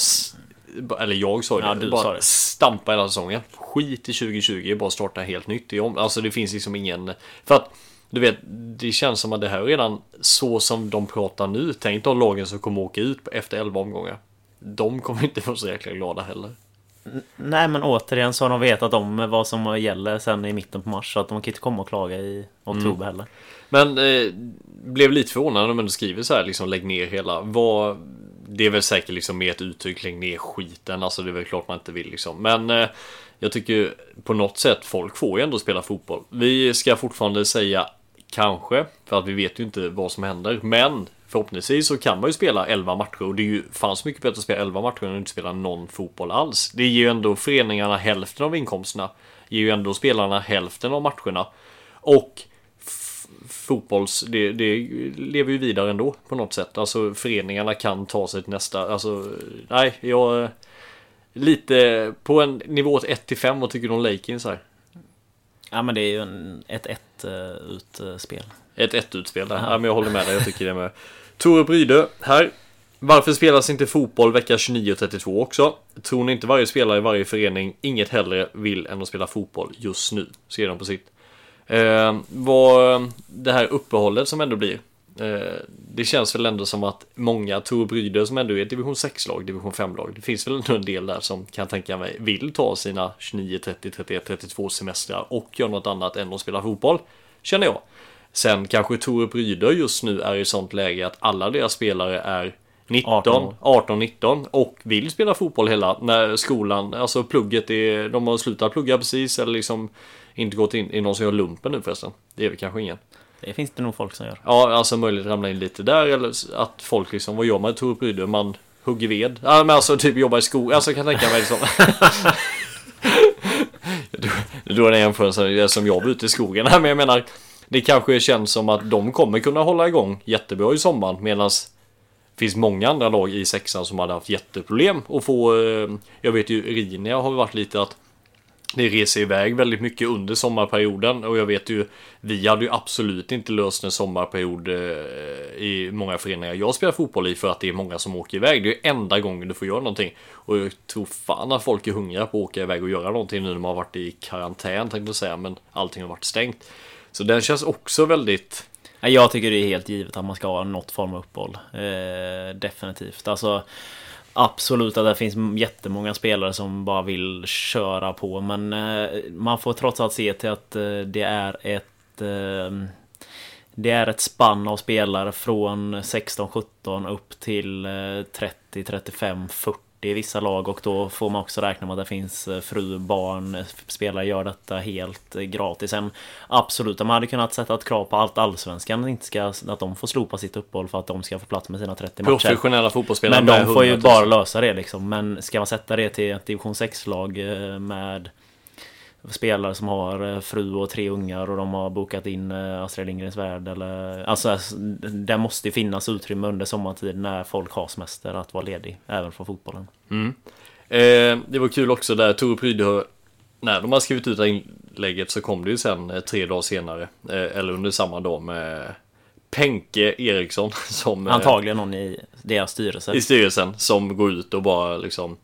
eller jag sa det. Ja, du bara sa det. stampa hela säsongen. Skit i 2020, bara starta helt nytt. Om- Alltså det finns liksom ingen... För att du vet, det känns som att det här är redan så som de pratar nu. Tänk de lagen som kommer åka ut efter 11 omgångar. De kommer inte vara så jäkla glada heller. Nej men återigen så har de vetat om vad som gäller sen i mitten på mars så att de kan inte komma och klaga i oktober Mm. heller. Men eh, blev lite förvånad när de ändå skriver så här liksom lägg ner hela. Vad, det är väl säkert liksom mer ett uttryck kring ner skiten. Alltså det är väl klart man inte vill liksom. Men eh, jag tycker på något sätt folk får ju ändå spela fotboll. Vi ska fortfarande säga kanske för att vi vet ju inte vad som händer. Men förhoppningsvis så kan man ju spela 11 matcher och det är ju fanns mycket bättre att spela 11 matcher än att inte spela någon fotboll alls. Det ger ju ändå föreningarna hälften av inkomsterna. Ger ju ändå spelarna hälften av matcherna. Och fotbolls, det, det lever ju vidare ändå på något sätt. Alltså föreningarna kan ta sig till nästa, alltså nej, jag lite på en nivå 1 till 5 vad tycker du om Lakins här? Ja men det är ju en, ett ett uh, utspel. Ett 1 utspel där. Ja, men jag håller med dig, jag tycker det med. Tore Brydö här. Varför spelas inte fotboll vecka 29 och 32 också? Tror ni inte varje spelare i varje förening inget hellre vill än att spela fotboll just nu? Ser de på sitt. Eh, vad det här uppehållet som ändå blir. Eh, det känns väl ändå som att många Tor Bryder som ändå är division 6-lag, division 5-lag. Det finns väl ändå en del där som kan tänka mig vill ta sina 29, 30, 31, 32 semestrar och göra något annat än att spela fotboll. Känner jag. Sen kanske Tore Bryder just nu är i sånt läge att alla deras spelare är 19, 18, 19 och vill spela fotboll hela när skolan, alltså plugget är, de har slutat plugga precis eller liksom inte gått in i någon som gör lumpen nu förresten. Det är väl kanske ingen. Det finns det nog folk som gör. Ja, alltså möjligt ramla in lite där eller att folk liksom, vad gör man i Tore Bryder? Man hugger ved. Ja, men alltså typ jobbar i skog. Alltså kan jag tänka mig liksom. du drar en jämförelse som jag var ute i skogen. Men jag menar, det kanske känns som att de kommer kunna hålla igång jättebra i sommaren medan det finns många andra lag i sexan som hade haft jätteproblem och få. Eh, jag vet ju Rinia har varit lite att ni reser iväg väldigt mycket under sommarperioden och jag vet ju Vi hade ju absolut inte löst en sommarperiod eh, i många föreningar jag spelar fotboll i för att det är många som åker iväg. Det är ju enda gången du får göra någonting. Och jag tror fan att folk är hungriga på att åka iväg och göra någonting nu när man har varit i karantän tänkte jag säga men allting har varit stängt. Så den känns också väldigt Jag tycker det är helt givet att man ska ha något form av uppehåll. Eh, definitivt. Alltså Absolut att det finns jättemånga spelare som bara vill köra på men eh, man får trots allt se till att eh, det är ett eh, Det är ett spann av spelare från 16-17 upp till 30, 35, 40 i vissa lag och då får man också räkna med att det finns fru, barn, spelare gör detta helt gratis. Sen absolut, de hade kunnat sätta ett krav på allt allsvenskan inte ska, att de får slopa sitt uppehåll för att de ska få plats med sina 30 matcher. Professionella fotbollsspelare Men de får ju bara lösa det liksom. Men ska man sätta det till ett division 6-lag med spelare som har eh, fru och tre ungar och de har bokat in eh, Astrid Lindgrens Värld eller... Alltså det måste finnas utrymme under sommartid när folk har semester att vara ledig även från fotbollen. Mm. Eh, det var kul också där Tore Prydö när de har skrivit ut inlägget så kom det ju sen eh, tre dagar senare eller under samma dag med Penke Eriksson som Antagligen någon i deras styrelse I styrelsen som går ut och bara liksom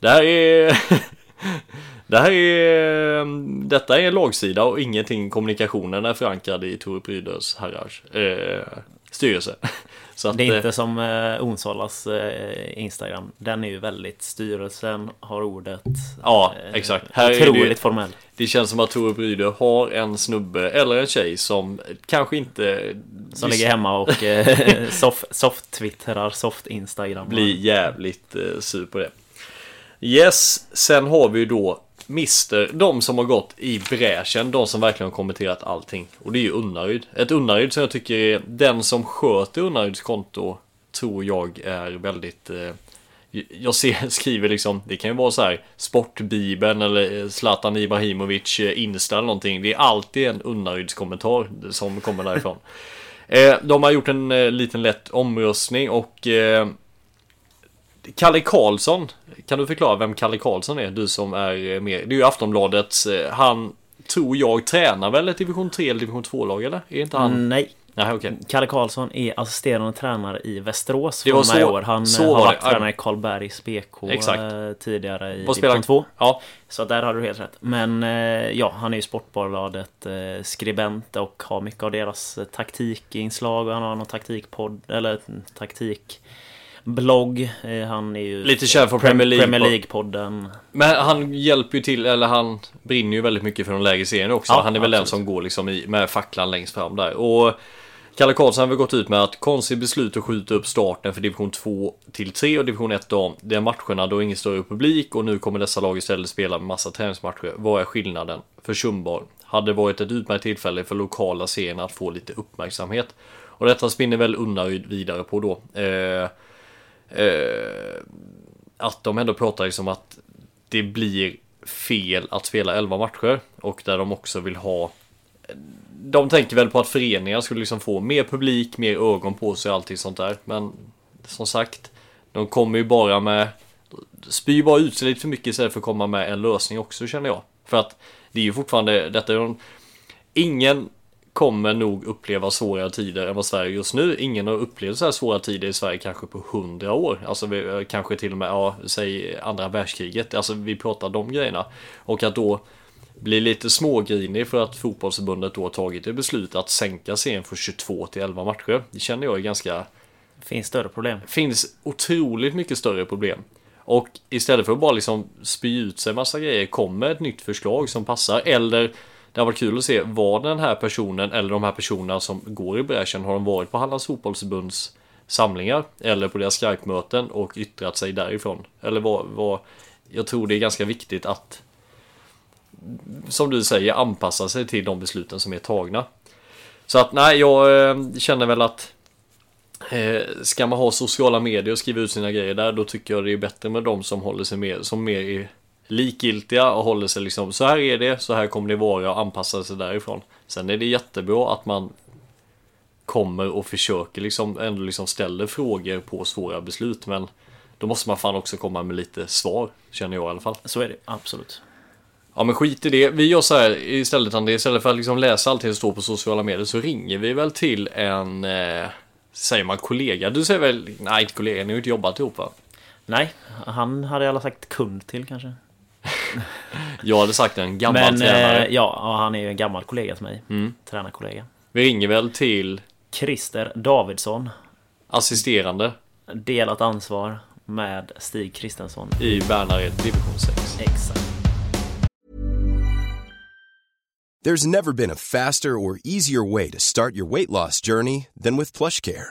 Det här är Det här är, detta är en lagsida och ingenting kommunikationen är förankrad i Tore Pryders herrars eh, styrelse. Att, det är inte eh, som eh, Onsolas eh, Instagram. Den är ju väldigt styrelsen har ordet. Ja, eh, exakt. Här otroligt är det, formell. Det känns som att Tore Bryder har en snubbe eller en tjej som kanske inte Som ligger hemma och eh, soft, soft twittrar, soft instagram. Blir jävligt eh, sur på det. Yes, sen har vi då Mister, de som har gått i bräschen, de som verkligen har kommenterat allting. Och det är ju Unnaryd. Ett Unnaryd som jag tycker är den som sköter Unnaryds konto, tror jag är väldigt... Eh, jag ser, skriver liksom, det kan ju vara så här Sportbibeln eller Zlatan Ibrahimovic eh, Insta eller någonting. Det är alltid en Unnaryds kommentar som kommer därifrån. eh, de har gjort en eh, liten lätt omröstning och eh, Kalle Karlsson, kan du förklara vem Kalle Karlsson är? Du som är med. Det är ju Aftonbladets, eh, han tror jag tränar väl ett division 3 eller division 2-lag eller? Är inte han? Mm, nej. Nej, okay. Kalle Karlsson är assisterande tränare i Västerås från så, i år. Han så har varit tränare i Karlbergs BK Exakt. Eh, tidigare i division 2. Ja. Så där har du helt rätt. Men eh, ja, han är ju Sportbladet skribent och har mycket av deras taktikinslag. Han har någon taktikpodd eller taktik blogg. Eh, han är ju... Lite känd från Premier League. Premier League-podden. Men han hjälper ju till, eller han brinner ju väldigt mycket för de lägre serierna också. Ja, han är väl absolut. den som går liksom i, med facklan längst fram där. Och Kalle Karlsson har väl gått ut med att konstigt beslut att skjuta upp starten för division 2 till 3 och division 1 då. Det är matcherna då ingen större publik och nu kommer dessa lag istället spela massa träningsmatcher. Vad är skillnaden? Försumbar. Hade varit ett utmärkt tillfälle för lokala serierna att få lite uppmärksamhet. Och detta spinner väl Unnaryd vidare på då. Eh, Eh, att de ändå pratar liksom att det blir fel att spela 11 matcher och där de också vill ha de tänker väl på att föreningar skulle liksom få mer publik, mer ögon på sig och allting sånt där. Men som sagt, de kommer ju bara med spyr bara ut sig lite för mycket istället för att komma med en lösning också känner jag. För att det är ju fortfarande, detta är de, ingen kommer nog uppleva svårare tider än vad Sverige just nu. Ingen har upplevt så här svåra tider i Sverige kanske på hundra år. Alltså vi, kanske till och med, ja, säg andra världskriget. Alltså vi pratar de grejerna. Och att då bli lite smågrinig för att fotbollsförbundet då har tagit ett beslut att sänka serien från 22 till 11 matcher. Det känner jag är ganska... Finns större problem. Finns otroligt mycket större problem. Och istället för att bara liksom spy ut sig massa grejer kommer ett nytt förslag som passar. Eller det har varit kul att se vad den här personen eller de här personerna som går i bräschen har de varit på Hallands fotbollsförbunds samlingar eller på deras Skype-möten och yttrat sig därifrån. Eller vad, vad jag tror det är ganska viktigt att som du säger anpassa sig till de besluten som är tagna. Så att nej, jag eh, känner väl att eh, ska man ha sociala medier och skriva ut sina grejer där, då tycker jag det är bättre med de som håller sig mer, som mer är likgiltiga och håller sig liksom så här är det, så här kommer det vara och anpassa sig därifrån. Sen är det jättebra att man kommer och försöker liksom ändå liksom ställer frågor på svåra beslut men då måste man fan också komma med lite svar känner jag i alla fall. Så är det absolut. Ja men skit i det. Vi gör så här istället André, istället för att liksom läsa allting som står på sociala medier så ringer vi väl till en, eh, säger man kollega? Du säger väl, nej inte kollega, ni har ju inte jobbat ihop va? Nej, han hade i alla sagt kund till kanske. Jag hade sagt en gammal Men tränare. eh, ja, han är ju en gammal kollega till mig. Mm. Tränarkollega. Vi ringer väl till Christer Davidsson. assisterande Delat ansvar med Stig Kristensson. i Bernhared division 6. Exakt. There's never been a faster or easier way to start your weight loss journey than with PlushCare.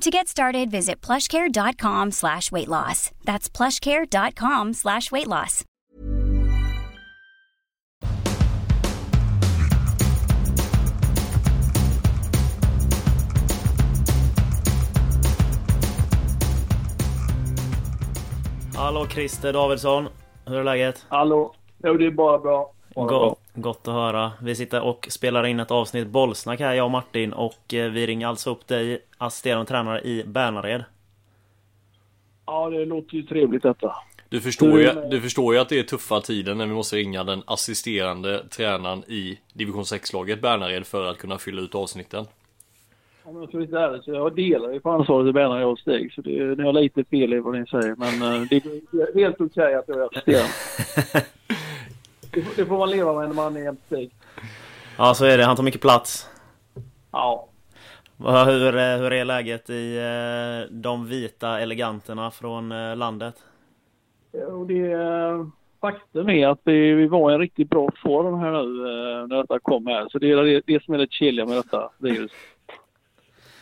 To get started, visit plushcare.com slash weight loss. That's plushcare.com slash weight loss. Hallå Christer Davidsson. Hur är läget? Hallå? Jo, det är bara bra. Bara bra. Gott, att höra. Vi sitter och spelar in ett avsnitt bollsnack här, jag och Martin. Och eh, vi ringer alltså upp dig, assisterande tränare i Bärnared. Ja, det låter ju trevligt detta. Du förstår, ju, du förstår ju att det är tuffa tider när vi måste ringa den assisterande tränaren i division 6-laget Bernhared för att kunna fylla ut avsnitten. Om jag ska vara lite ärlig så jag delar ju på ansvaret i Bärna jag och Stig. Så det, ni har lite fel i vad ni säger. Men eh, det är helt okej att jag är assisterande. det, får- det man leva med när man är Stig. Ja, så är det. Han tar mycket plats. Ja. Hur, eh, hur är läget i eh, de vita eleganterna från eh, landet? Och det är faktum är att vi, var i en riktigt bra form här nu när detta kom här. Så det är det, det som är lite chiliga med detta virus.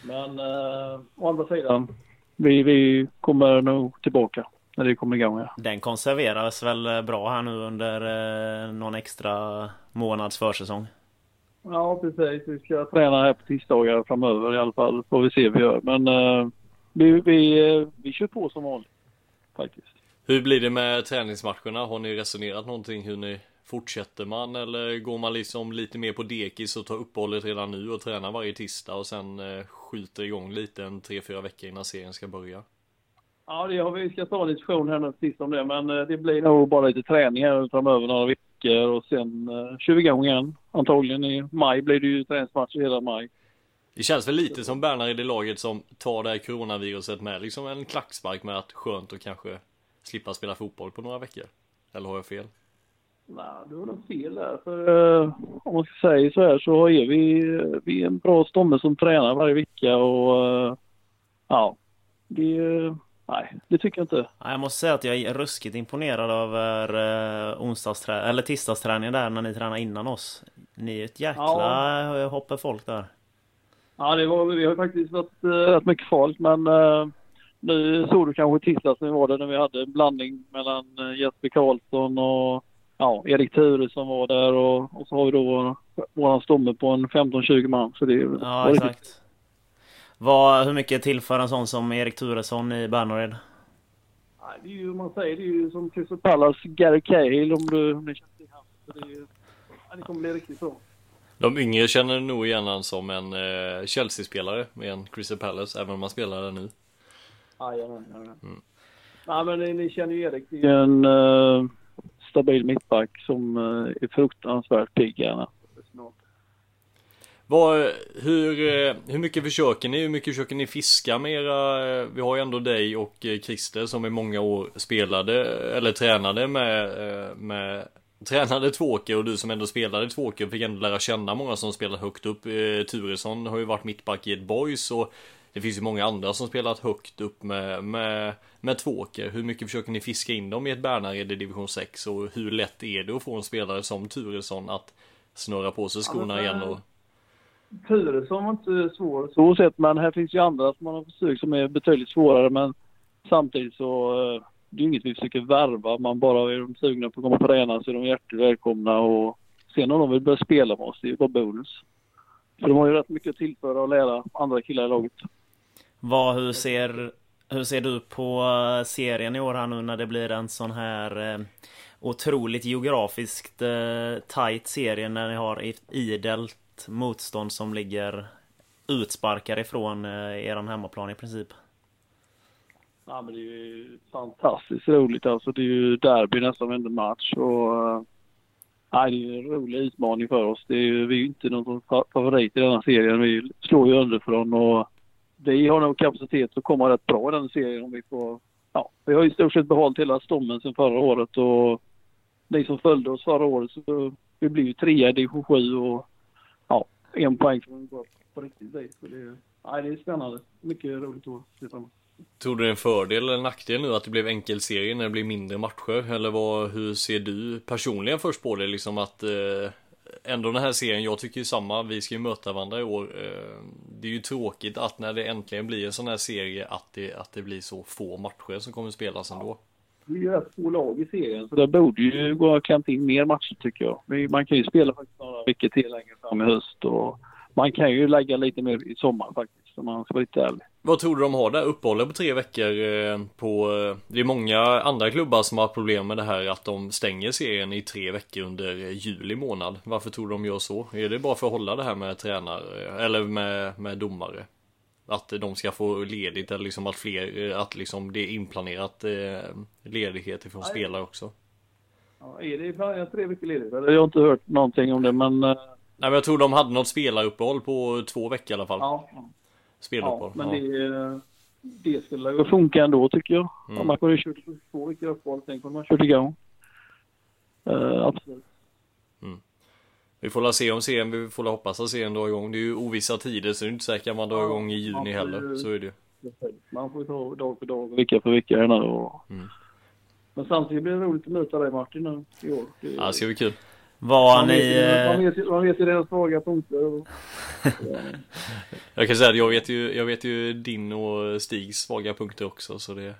Men eh, å andra sidan, vi, vi kommer nog tillbaka när det kommer igång här. Den konserveras väl eh, bra här nu under eh, någon extra månads försäsong? Ja, precis. Vi ska träna här på tisdagar framöver i alla fall. Får vi se hur vi gör. Men eh, vi, vi, eh, vi kör på som vanligt. Faktiskt. Hur blir det med träningsmatcherna? Har ni resonerat någonting hur ni fortsätter man eller går man liksom lite mer på dekis och tar uppehållet redan nu och tränar varje tisdag och sen eh, skjuter igång lite en 3-4 veckor innan serien ska börja? Ja, det har vi. ska ta en diskussion här nu sist om det. Men eh, det blir nog bara lite träning här framöver några veckor. och sen uh, kör vi igång igen. Antagligen i maj blir det ju träningsmatcher hela maj. Det känns väl lite som Bernhard i laget som tar det här coronaviruset med liksom en klackspark med att skönt att kanske slippa spela fotboll på några veckor. Eller har jag fel? Nej, du har nog fel där. För, uh, om man ska säga så här så är vi, vi är en bra stomme som tränar varje vecka och uh, ja, det, nej, det tycker jag inte. Jag måste säga att jag är ruskigt imponerad över onsdagsträ eller tisdagsträningen där när ni tränar innan oss. Ni är ett jäkla ja. hopp folk där. Ja, det var, vi har faktiskt varit uh, rätt mycket farligt men uh, nu såg du kanske tisdags när vi var där när vi hade en blandning mellan Jesper Karlsson och ja, Erik Ture som var där och, och så har vi då våran stomme på en 15-20 man. Så det, ja, exakt. Riktigt... Vad, hur mycket tillför en sån som Erik Turesson i Bernared? Det är ju, man säger, det är ju som Crystal Palace Gary Cahill om du, om ni känner till honom. Det, det kommer bli riktigt bra. De yngre känner nog igen honom som en eh, Chelsea-spelare med en Crystal Palace, även om han spelar där nu. Jajamän, jajamän. Mm. Nej men ni, ni känner ju Erik, det är en uh, stabil mittback som uh, är fruktansvärt pigg Vad, hur, eh, hur mycket försöker ni? Hur mycket försöker ni fiska med era, eh, Vi har ju ändå dig och eh, Christer som i många år spelade eller tränade med, med Tränade Tvååker och du som ändå spelade Tvååker fick ändå lära känna många som spelat högt upp. Turesson har ju varit mittback i ett boys och det finns ju många andra som spelat högt upp med, med, med Tvååker. Hur mycket försöker ni fiska in dem i ett Bärnared i division 6 och hur lätt är det att få en spelare som Turesson att snurra på sig skorna igen och Turesson var inte svår så sett, men här finns ju andra som man har försökt som är betydligt svårare. Men samtidigt så uh, det är inget vi försöker värva. Man bara är de sugna på att komma och träna så är de hjärtligt välkomna. Och sen om de vill börja spela med oss, det är ju bara bonus. För de har ju rätt mycket att tillföra och lära andra killar i laget. Vad, hur ser, hur ser du på eh, serien i år här nu när det blir en sån här eh, otroligt geografiskt eh, tight serie när ni har idelt motstånd som ligger utsparkar ifrån eh, er hemmaplan i princip. Ja, men det är ju fantastiskt roligt alltså. Det är ju derby nästan varenda match och uh, det är ju en rolig utmaning för oss. Det är ju, vi är ju inte någon favorit i denna serien. Vi slår ju underifrån och vi har nog kapacitet att komma rätt bra i den serien om vi får... Ja, vi har i stort sett behållit hela stommen sedan förra året och ni som följde oss förra året så vi blev ju trea i division 7 och en poäng som går på riktigt dig. Så det, nej, det är spännande. Mycket roligt att se fram Tror du det är en fördel eller nackdel nu att det blev enkelserie när det blir mindre matcher? Eller vad, hur ser du personligen först på det? Liksom att eh, ändå den här serien, jag tycker ju samma, vi ska ju möta varandra i år. Eh, det är ju tråkigt att när det äntligen blir en sån här serie att det, att det blir så få matcher som kommer spelas ändå. Det är ju rätt få lag i serien så det borde ju gå att klämt in mer matcher tycker jag. Man kan ju spela faktiskt några veckor till längre fram i höst och man kan ju lägga lite mer i sommar faktiskt om man ska vara lite ärlig. Vad tror du de har där? Uppehållet på tre veckor eh, på... Eh, det är många andra klubbar som har problem med det här att de stänger serien i tre veckor under eh, juli månad. Varför tror du de gör så? Är det bara för att hålla det här med tränare eller med, med domare? Att de ska få ledigt eller liksom att fler, att liksom det är inplanerat eh, ledighet ifrån spelare också. Ja, är det planerat tre veckor ledigt? Jag har inte hört någonting om det men... Eh, Nej men jag tror de hade något spelaruppehåll på två veckor i alla fall. Ja. Speluppehåll. Ja, men det, det skulle funka ändå tycker jag. Mm. Om man kunde kört två veckor uppehåll, sen kunde man kört igång. Uh, absolut. Vi får la se om serien, vi får la hoppas att serien drar igång. Det är ju ovissa tider så det är inte säkert att man drar ja, igång i juni ju, heller. Så är det. Man får ju ta dag för dag och vecka för vecka här nu. Och... Mm. Men samtidigt blir det roligt att möta dig Martin nu i år. Det, ja, det ska bli kul. Var man ni... Vet, man, vet, man vet ju dina svaga punkter. Och... jag kan säga att jag vet ju, jag vet ju din och Stigs svaga punkter också så det...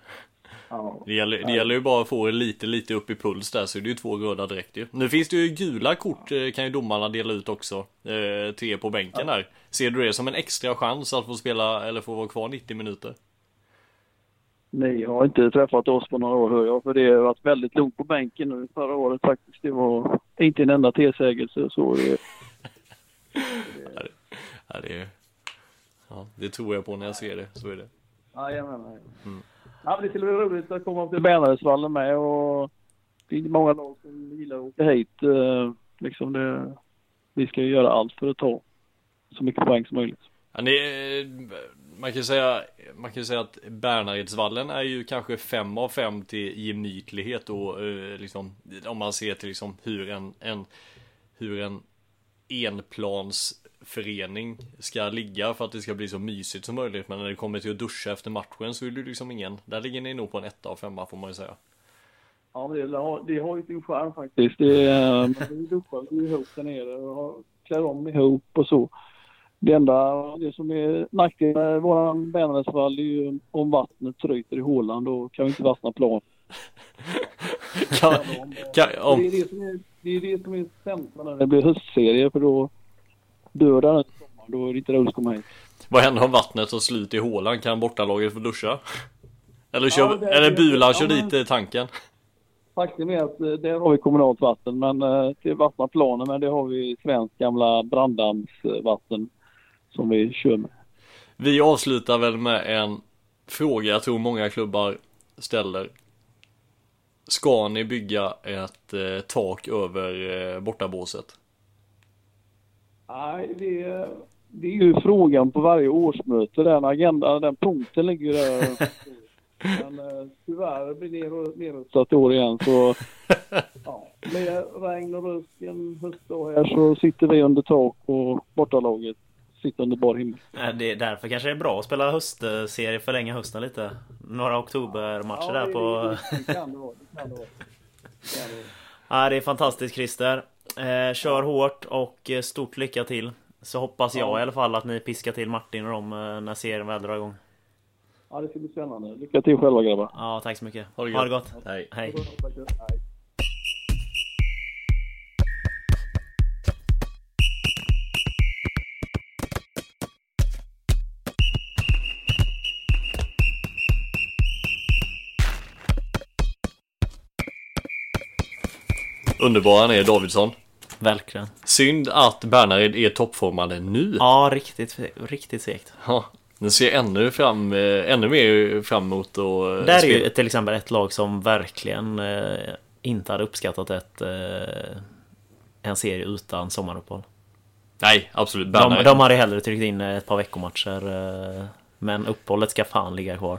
Det, gäller, det gäller ju bara att få lite, lite upp i puls där så är det ju två röda direkt ju. Nu finns det ju gula kort eh, kan ju domarna dela ut också eh, till er på bänken ja. här. Ser du det som en extra chans att få spela eller få vara kvar 90 minuter? Ni har inte träffat oss på några år hör jag, för det har varit väldigt lugnt på bänken nu förra året faktiskt. Det var inte en enda tillsägelse så det... det, ja, det, ja, det tror jag på när jag ser det, så är det. Jajamän. Mm. Ja, men det skulle bli roligt att komma till Bernhardsvallen med och det är många lag som gillar att åka hit. Eh, liksom det, vi ska ju göra allt för att ta så mycket poäng som möjligt. Ja, det, man kan säga, man kan säga att Bernhardsvallen är ju kanske fem av fem till gemytlighet och eh, liksom om man ser till liksom hur en, en hur en enplansförening ska ligga för att det ska bli så mysigt som möjligt. Men när det kommer till att duscha efter matchen så är det liksom ingen. Där ligger ni nog på en etta av femma får man ju säga. Ja, men det, det har ju sin charm faktiskt. Det, man duschar vi ihop där nere och klär om ihop och så. Det enda det som är nackdelen med våran Bernhardsvall är ju om vattnet tryter i hålan. Då kan vi inte vattna plan. kan, kan, om... det, är det, som är, det är det som är sämst när det blir höstserie för då dör den i sommar. Då är det inte roligt att komma hit. Vad händer om vattnet tar slut i hålan? Kan bortalaget få duscha? Eller, kör, ja, det, eller Bula kör ja, dit tanken? Faktum är att eh, där har vi kommunalt vatten men eh, till vattna planen men det har vi svenskt gamla branddammsvatten som vi kör med. Vi avslutar väl med en fråga jag tror många klubbar ställer. Ska ni bygga ett eh, tak över eh, bortabåset? Nej, det, det är ju frågan på varje årsmöte. Den agendan, den punkten ligger ju där. Men eh, tyvärr blir det nedrustat i år igen så ja, med regn och rusk en höstdag här så sitter vi under tak och bortalaget sitta under bar himmel. Det är därför kanske det är bra att spela höstserie, förlänga hösten lite. Några oktobermatcher ja, där på... Det kan det vara. Det kan det vara. Ja, det är fantastiskt Christer. Eh, kör hårt och eh, stort lycka till. Så hoppas jag ja. i alla fall att ni piskar till Martin och dem eh, när serien väl drar igång. Ja, det ska bli spännande. Lycka till själva grabbar. Ja, tack så mycket. Ha det gott. Ha det gott. Hej. Hej. Underbara är Davidsson. Verkligen. Synd att Bernhard är toppformade nu. Ja, riktigt, riktigt segt. Ja, nu ser ännu, fram, eh, ännu mer fram emot och eh, Där är ju till exempel ett lag som verkligen eh, inte hade uppskattat ett, eh, en serie utan sommaruppehåll. Nej, absolut. De, de hade hellre tryckt in ett par veckomatcher. Eh, men uppehållet ska fan ligga kvar.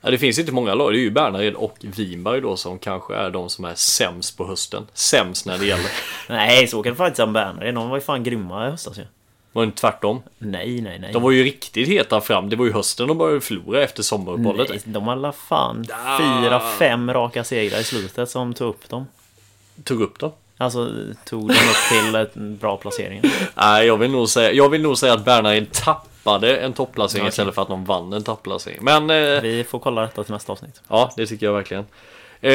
Ja, det finns inte många lag. Det är ju Bernared och Vinberg då som kanske är de som är sämst på hösten. Sämst när det gäller. nej, så kan det faktiskt om Bernared. De var ju fan grymma i höstas ju. Var det inte tvärtom? Nej, nej, nej. De var ju riktigt heta fram. Det var ju hösten de började förlora efter sommaruppehållet. Nej, de hade fan fyra, fem raka segrar i slutet som tog upp dem. Tog upp dem? Alltså tog dem upp till bra placeringar. Nej, jag vill nog säga, jag vill nog säga att Bernared tappade en topplacering okay. istället för att de vann en topplacering. Men... Eh, Vi får kolla detta till nästa avsnitt. Ja, det tycker jag verkligen. Eh,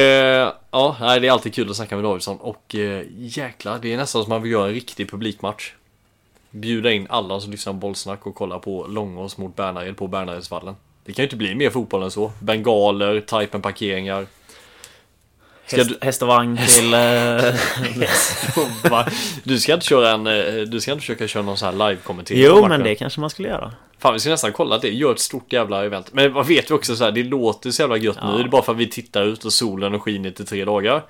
ja, det är alltid kul att snacka med Davidsson och eh, jäklar, det är nästan som man vill göra en riktig publikmatch. Bjuda in alla som lyssnar på bollsnack och kolla på Långås mot Bernared på Bernaredsvallen. Det kan ju inte bli mer fotboll än så. Bengaler, Typen parkeringar. Häst, du... häst och vagn till... Uh, du ska inte köra en... Eh, du ska inte försöka köra någon sån här live-kommentering? Jo, men det kanske man skulle göra. Fan, vi ska nästan kolla det. Gör ett stort jävla event. Men vad vet vi också så här, det låter så jävla gött ja. nu. Det är bara för att vi tittar ut och solen och skiner i tre dagar.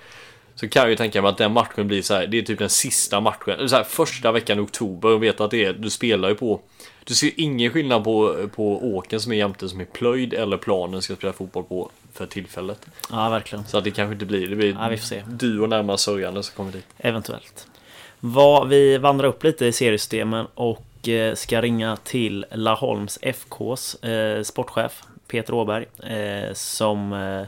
Så kan jag ju tänka mig att den matchen blir så här, det är typ den sista matchen. Så här, första veckan i oktober och vet att det är, du spelar ju på du ser ingen skillnad på, på åken som är jämte som är plöjd eller planen ska spela fotboll på för tillfället. Ja, verkligen. Så att det kanske inte blir, det blir ja, vi får se. du och närmare sörjande som kommer dit. Eventuellt. Vad, vi vandrar upp lite i seriesystemen och eh, ska ringa till Laholms FKs eh, sportchef Peter Åberg eh, som eh,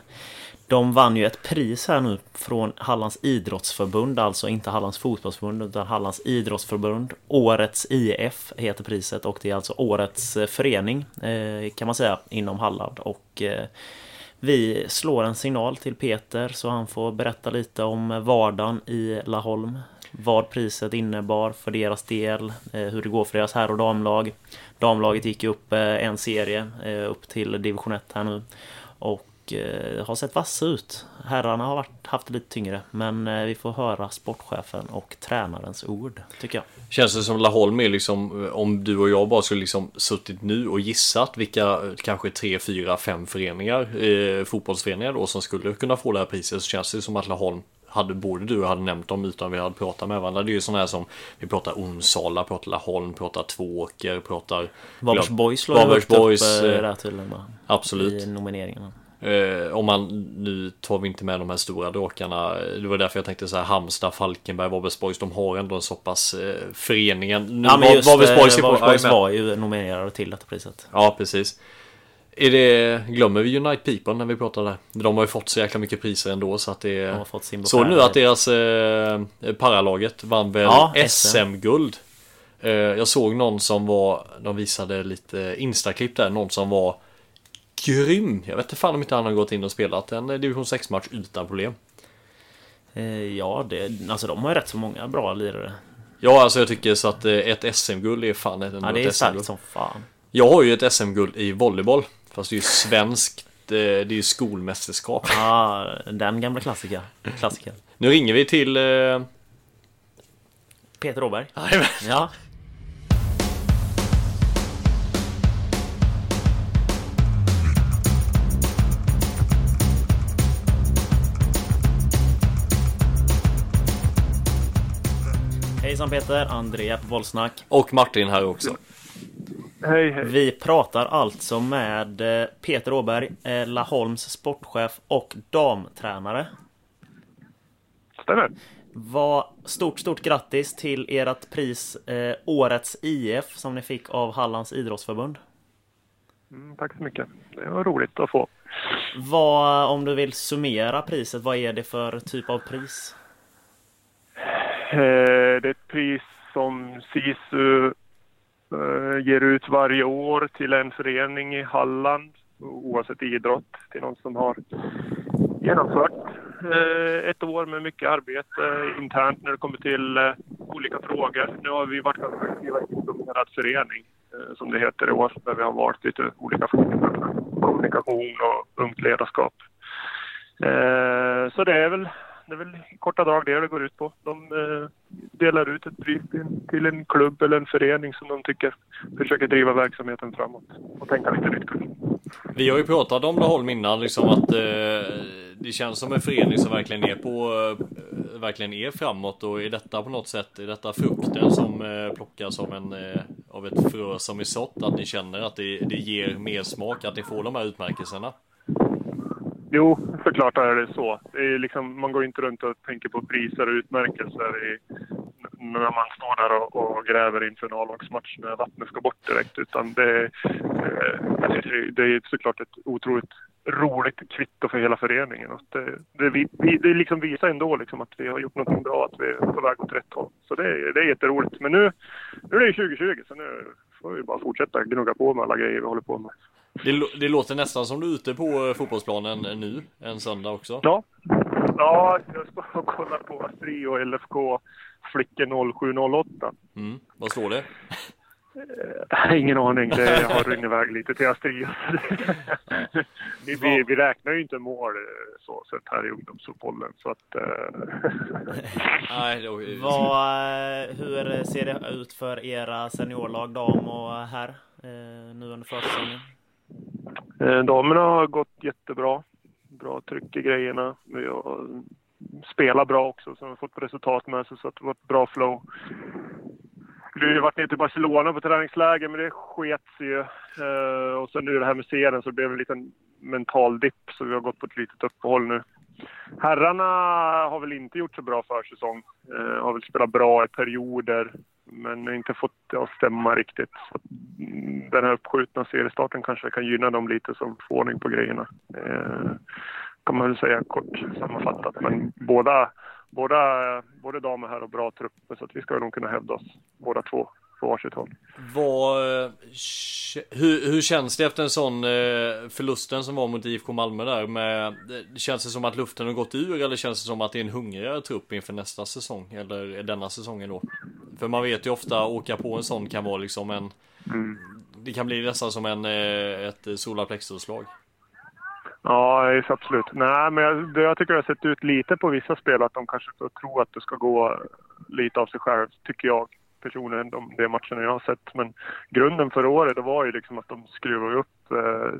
de vann ju ett pris här nu från Hallands idrottsförbund, alltså inte Hallands fotbollsförbund utan Hallands idrottsförbund. Årets IF heter priset och det är alltså årets eh, förening eh, kan man säga inom Halland. Och vi slår en signal till Peter så han får berätta lite om vardagen i Laholm. Vad priset innebar för deras del, eh, hur det går för deras herr och damlag. Damlaget gick upp eh, en serie eh, upp till division 1 här nu. Och eh, har sett vassa ut. Herrarna har varit, haft det lite tyngre, men eh, vi får höra sportchefen och tränarens ord, tycker jag. Känns det som Laholm är liksom, om du och jag bara skulle liksom suttit nu och gissat vilka kanske tre, fyra, fem föreningar, eh, fotbollsföreningar då som skulle kunna få det här priset så känns det som att Laholm hade både du och hade nämnt dem utan vi hade pratat med varandra. Det är ju sådana här som vi pratar Onsala, pratar Laholm, pratar Tvååker, pratar Varbergs Boys ju Varbergs Boys, upp eh, eh, där tydligen. Absolut. I nomineringarna. Eh, om man, nu tar vi inte med de här stora drakarna. Det var därför jag tänkte så här Halmstad, Falkenberg, Varbergs Boys. De har ändå en så pass eh, föreningen. Nu Ja men var- just Varbergs eh, var ju nominerade till detta priset. Ja, precis. Är det, glömmer vi Unite People när vi pratar där? De har ju fått så jäkla mycket priser ändå så att det De har fått sin Så nu att deras eh, paralaget vann väl Ja, SM-guld. Eh, jag såg någon som var, de visade lite Instaklipp där, någon som var grym. Jag vet inte fan om inte han har gått in och spelat en eh, division 6 match utan problem. Eh, Ja, det, alltså de har ju rätt så många bra lirare. Ja, alltså jag tycker så att eh, ett SM-guld är fan ett, Ja, det är starkt som fan. Jag har ju ett SM-guld i volleyboll. Fast det är ju svenskt, det är ju skolmästerskap. Ja, den gamla klassiker. klassiker. Nu ringer vi till... Eh, Peter Åberg. Ja. Hejsan Peter, Andrea på Bollsnack. och Martin här också. Hej, hej. Vi pratar alltså med eh, Peter Åberg, eh, Laholms sportchef och damtränare. Stämmer. Vad stort, stort grattis till ert pris eh, Årets IF som ni fick av Hallands idrottsförbund. Mm, tack så mycket. Det var roligt att få. Vad, om du vill summera priset, vad är det för typ av pris? Eh, det är ett pris som SISU eh, ger ut varje år till en förening i Halland, oavsett idrott, till någon som har genomfört eh, ett år med mycket arbete internt när det kommer till olika frågor. Nu har vi varit ganska aktiva i en dominerad förening, som det heter i år, där vi har valt lite olika frågor. Kommunikation och ungt ledarskap. Så det är väl det är väl i korta drag det det går ut på. De eh, delar ut ett pris till, till en klubb eller en förening som de tycker försöker driva verksamheten framåt och tänka lite nytt. Vi har ju pratat om Laholm innan, liksom att eh, det känns som en förening som verkligen är på, eh, verkligen är framåt och är detta på något sätt, är detta frukten som eh, plockas av, en, eh, av ett frö som är sått, att ni känner att det, det ger mer smak, att ni får de här utmärkelserna? Jo, såklart är det så. Det är liksom, man går inte runt och tänker på priser och utmärkelser i, när man står där och, och gräver inför en A-lagsmatch när vattnet ska bort direkt. Utan det, eh, det är såklart ett otroligt roligt kvitto för hela föreningen. Och det, det, vi, det liksom visar ändå liksom att vi har gjort något bra, att vi är på väg åt rätt håll. Så det, är- det är jätteroligt. Men nu, nu är det 2020, så nu får vi bara fortsätta gnugga på med alla grejer vi håller på med. Det, det låter nästan som du är ute på eh, fotbollsplanen nu, en söndag också. Ja. Ja, jag står och kollar på Astri och LFK Flickor 0708. Mm. Vad står det? Eh, Ingen aning. Det har runnit iväg lite till Astri. vi, vi, vi räknar ju inte mål eh, så sett här i ungdomsfotbollen. Så att, eh, Vad, hur ser det ut för era seniorlag, dam och herr, eh, nu under försäsongen? Eh, damerna har gått jättebra. Bra tryck i grejerna. Vi har spelat bra också, så vi har fått resultat med sig, så det var ett bra flow. Vi har ju varit nere till Barcelona på träningsläger, men det sket sig ju. Eh, och sen nu det här med serien, så det blev en liten mental dipp, så vi har gått på ett litet uppehåll nu. Herrarna har väl inte gjort så bra försäsong. Eh, har väl spelat bra i perioder, men inte fått det att stämma riktigt. Så mm, den här uppskjutna seriestarten kanske kan gynna dem lite som får ordning på grejerna. Eh, kan man väl säga kort sammanfattat. Men båda, båda, både damer här och bra trupper så att vi ska nog kunna hävda oss båda två på varsitt håll. vad, eh, hur, hur känns det efter en sån eh, förlusten som var mot IFK Malmö där? Med, det- känns det som att luften har gått ur eller känns det som att det är en hungrigare trupp inför nästa säsong? Eller denna säsongen då? För man vet ju ofta åka på en sån kan vara liksom en Det kan bli nästan som en, eh, ett solarplexusslag. Ja, absolut. Nej, men jag, det jag tycker jag har sett ut lite på vissa spel att de kanske får tro att det ska gå lite av sig själv, tycker jag personligen, de, de matcherna jag har sett. Men grunden för året det var ju liksom att de skruvade upp eh,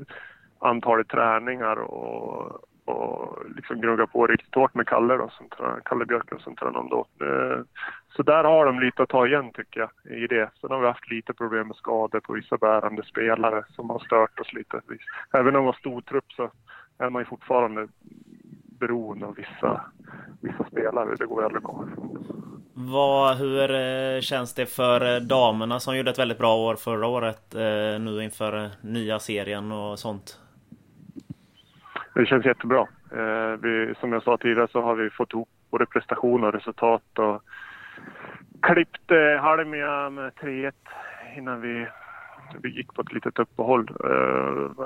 antalet träningar och och liksom gnugga på riktigt hårt med Kalle då, som tränar, Kalle Björklund som tränar dem då. Eh, så där har de lite att ta igen tycker jag i det. Sen har vi haft lite problem med skador på vissa bärande spelare som har stört oss lite. Även om vi har stor trupp så är man ju fortfarande beroende av vissa, vissa spelare. Det går aldrig att komma. Vad, hur eh, känns det för eh, damerna som gjorde ett väldigt bra år förra året eh, nu inför nya serien och sånt? Det känns jättebra. Vi, som jag sa tidigare så har vi fått ihop både prestation och resultat och klippt Halmia med 3-1 innan vi, vi gick på ett litet uppehåll.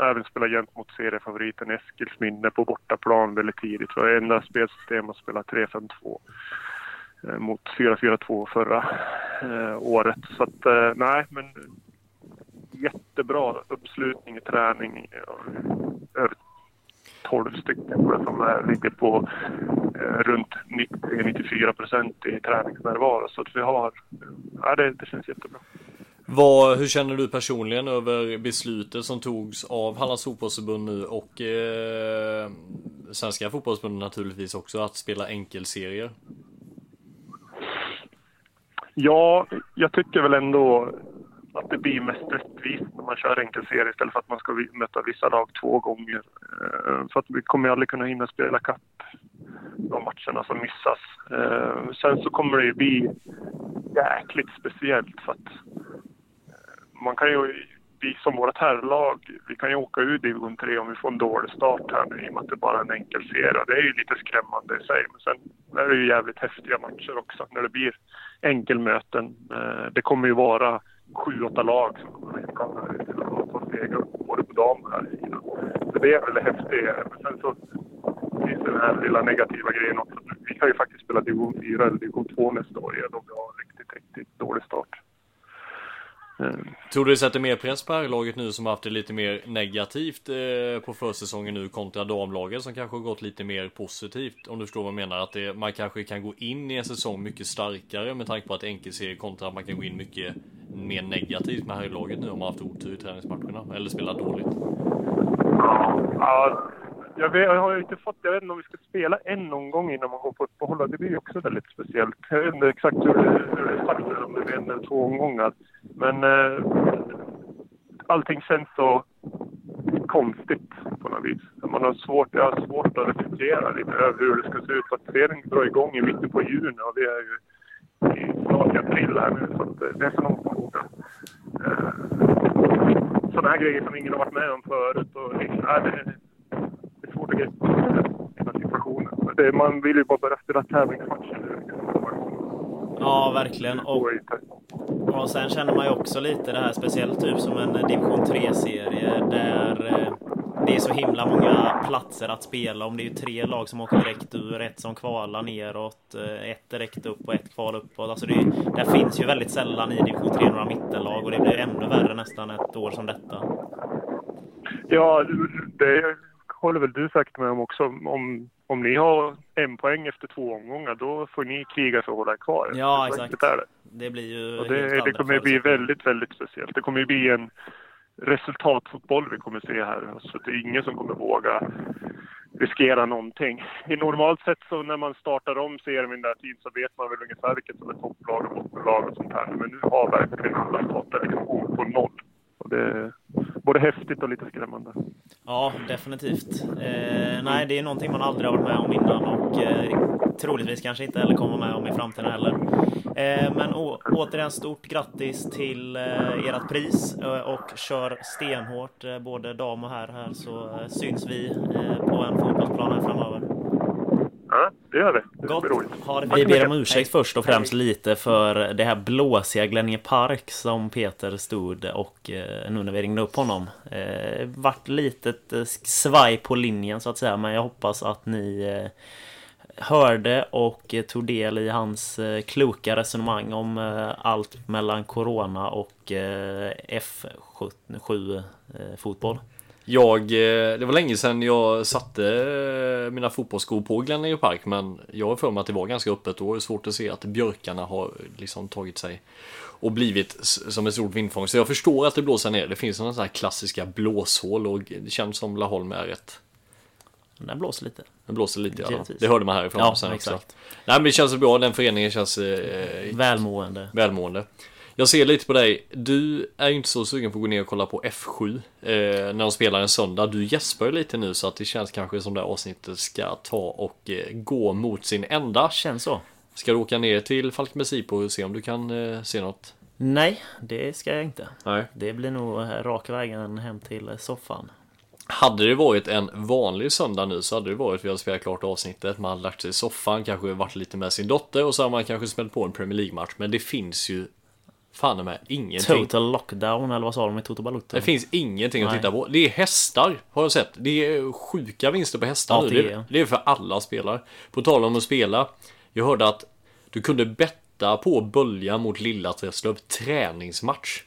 Även spelat jämt mot seriefavoriten Eskilsminne på bortaplan väldigt tidigt. Det var enda spelsystem att spela 3-5-2. Eh, mot 4-4-2 förra eh, året. Så att eh, nej, men jättebra uppslutning i träning. Eh, över 12 stycken som ligger på eh, runt 90-94 procent i träningsnärvaro. Så att vi har, ja det, det känns jättebra. Vad, hur känner du personligen över beslutet som togs av Hallands fotbollsförbund nu och eh, Svenska fotbollsförbundet naturligtvis också att spela enkelserier? Ja, jag tycker väl ändå att det blir mest rättvist när man kör enkelserie istället för att man ska möta vissa lag två gånger. Eh, för att vi kommer aldrig kunna hinna spela kapp de matcherna som missas. Eh, sen så kommer det ju bli jäkligt speciellt för att eh, man kan ju, vi som vårt herrlag, vi kan ju åka ur division 3 om vi får en dålig start här nu i och med att det bara är en enkel serie. Det är ju lite skrämmande i sig, men sen är det ju jävligt häftiga matcher också när det blir enkelmöten. Eh, det kommer ju vara sju, åtta lag som kommer att ta steg upp både på dam och här Så det är väl det häftiga. Men sen så finns den här lilla negativa grejen också. Vi kan ju faktiskt spela division 4 eller division 2 nästa år igen om vi har en riktigt, riktigt dålig start. Tror du det sätter mer press på laget nu som haft det lite mer negativt eh, på försäsongen nu kontra damlaget som kanske har gått lite mer positivt? Om du förstår vad jag menar? Att det, man kanske kan gå in i en säsong mycket starkare med tanke på att enkelserie kontra att man kan gå in mycket mer negativt med herrlaget nu om man haft otur i träningsmatcherna eller spelat dåligt. Ja, jag, vet, jag har inte fått, jag vet inte om vi ska spela en omgång innan man går på uppehåll. Det blir också väldigt speciellt. Jag vet inte exakt hur, hur det är sagt, om det blir en eller två omgångar. Men eh, allting känns så konstigt på något vis. Man har svårt, jag har svårt att reflektera lite över hur det ska se ut. Att serien drar igång i mitten på juni och vi är ju i snart april här nu. Så det är så långt bort. Eh, sådana här grejer som ingen har varit med om förut. Och, ja, det, svårt att greppa hela situationen. Det, man vill ju bara börja spela tävlingsmatcher. Ja, verkligen. Och, och sen känner man ju också lite det här, speciellt typ som en division 3-serie där eh, det är så himla många platser att spela om. Det är ju tre lag som åker direkt ur, ett som kvalar neråt, eh, ett direkt upp och ett kval uppåt. Alltså det, där finns ju väldigt sällan i division 3 några mittenlag och det blir ännu värre nästan ett år som detta. Ja, det håller väl du säkert med om också. Om, om ni har en poäng efter två omgångar, då får ni kriga för att hålla er kvar. Ja, exakt. Det. det. blir ju och det, det kommer bli väldigt, väldigt speciellt. Det kommer bli en resultatfotboll vi kommer se här. Så det är ingen som kommer våga riskera någonting. I normalt sett så när man startar om serien där tiden så vet man väl ungefär vilket som är topplag och bottenlag och sånt här. Men nu har verkligen alla startat liksom på noll. Och det är både häftigt och lite skrämmande. Ja, definitivt. Eh, nej, det är någonting man aldrig har varit med om innan och eh, troligtvis kanske inte heller kommer med om i framtiden heller. Eh, men återigen stort grattis till eh, ert pris eh, och kör stenhårt eh, både dam och herr här så eh, syns vi eh, på en fotbollsplan här framöver. Ja, det gör vi. Det Gott. Har vi ber om ursäkt Hej. först och främst lite för det här blåsiga Glenninge Park som Peter stod och eh, nu när vi ringde upp honom. Eh, vart litet eh, svaj på linjen så att säga men jag hoppas att ni eh, hörde och tog del i hans kloka resonemang om allt mellan Corona och eh, F7 fotboll. Jag, eh, det var länge sedan jag satte eh, mina fotbollsskor på Glenelg Park men jag har för mig att det var ganska öppet och det är svårt att se att björkarna har liksom tagit sig och blivit som ett stort vindfång. Så jag förstår att det blåser ner. Det finns sådana här klassiska blåshål och det känns som Laholm är rätt Den blåser lite. Den blåser lite ja. Det hörde man härifrån Ja, sen också. exakt. Nej men det känns bra, den föreningen känns eh, Välmående. välmående. Jag ser lite på dig, du är ju inte så sugen på att gå ner och kolla på F7 eh, när de spelar en söndag. Du gäspar ju lite nu så att det känns kanske som det här avsnittet ska ta och eh, gå mot sin ända. Känns så. Ska du åka ner till Falkenberg och se om du kan eh, se något? Nej, det ska jag inte. Nej. Det blir nog eh, raka vägen hem till eh, soffan. Hade det varit en vanlig söndag nu så hade det varit vi hade spelat klart avsnittet, man hade lagt sig i soffan, kanske varit lite med sin dotter och så hade man kanske smält på en Premier League-match. Men det finns ju fan med ingenting. Total lockdown eller vad sa de i Toto Balutto? Det finns ingenting att Nej. titta på. Det är hästar, har jag sett. Det är sjuka vinster på hästar Ja, nu. det är. det är för alla spelare. På tal om att spela. Jag hörde att du kunde betta på Bölja mot Lilla Träslöv träningsmatch.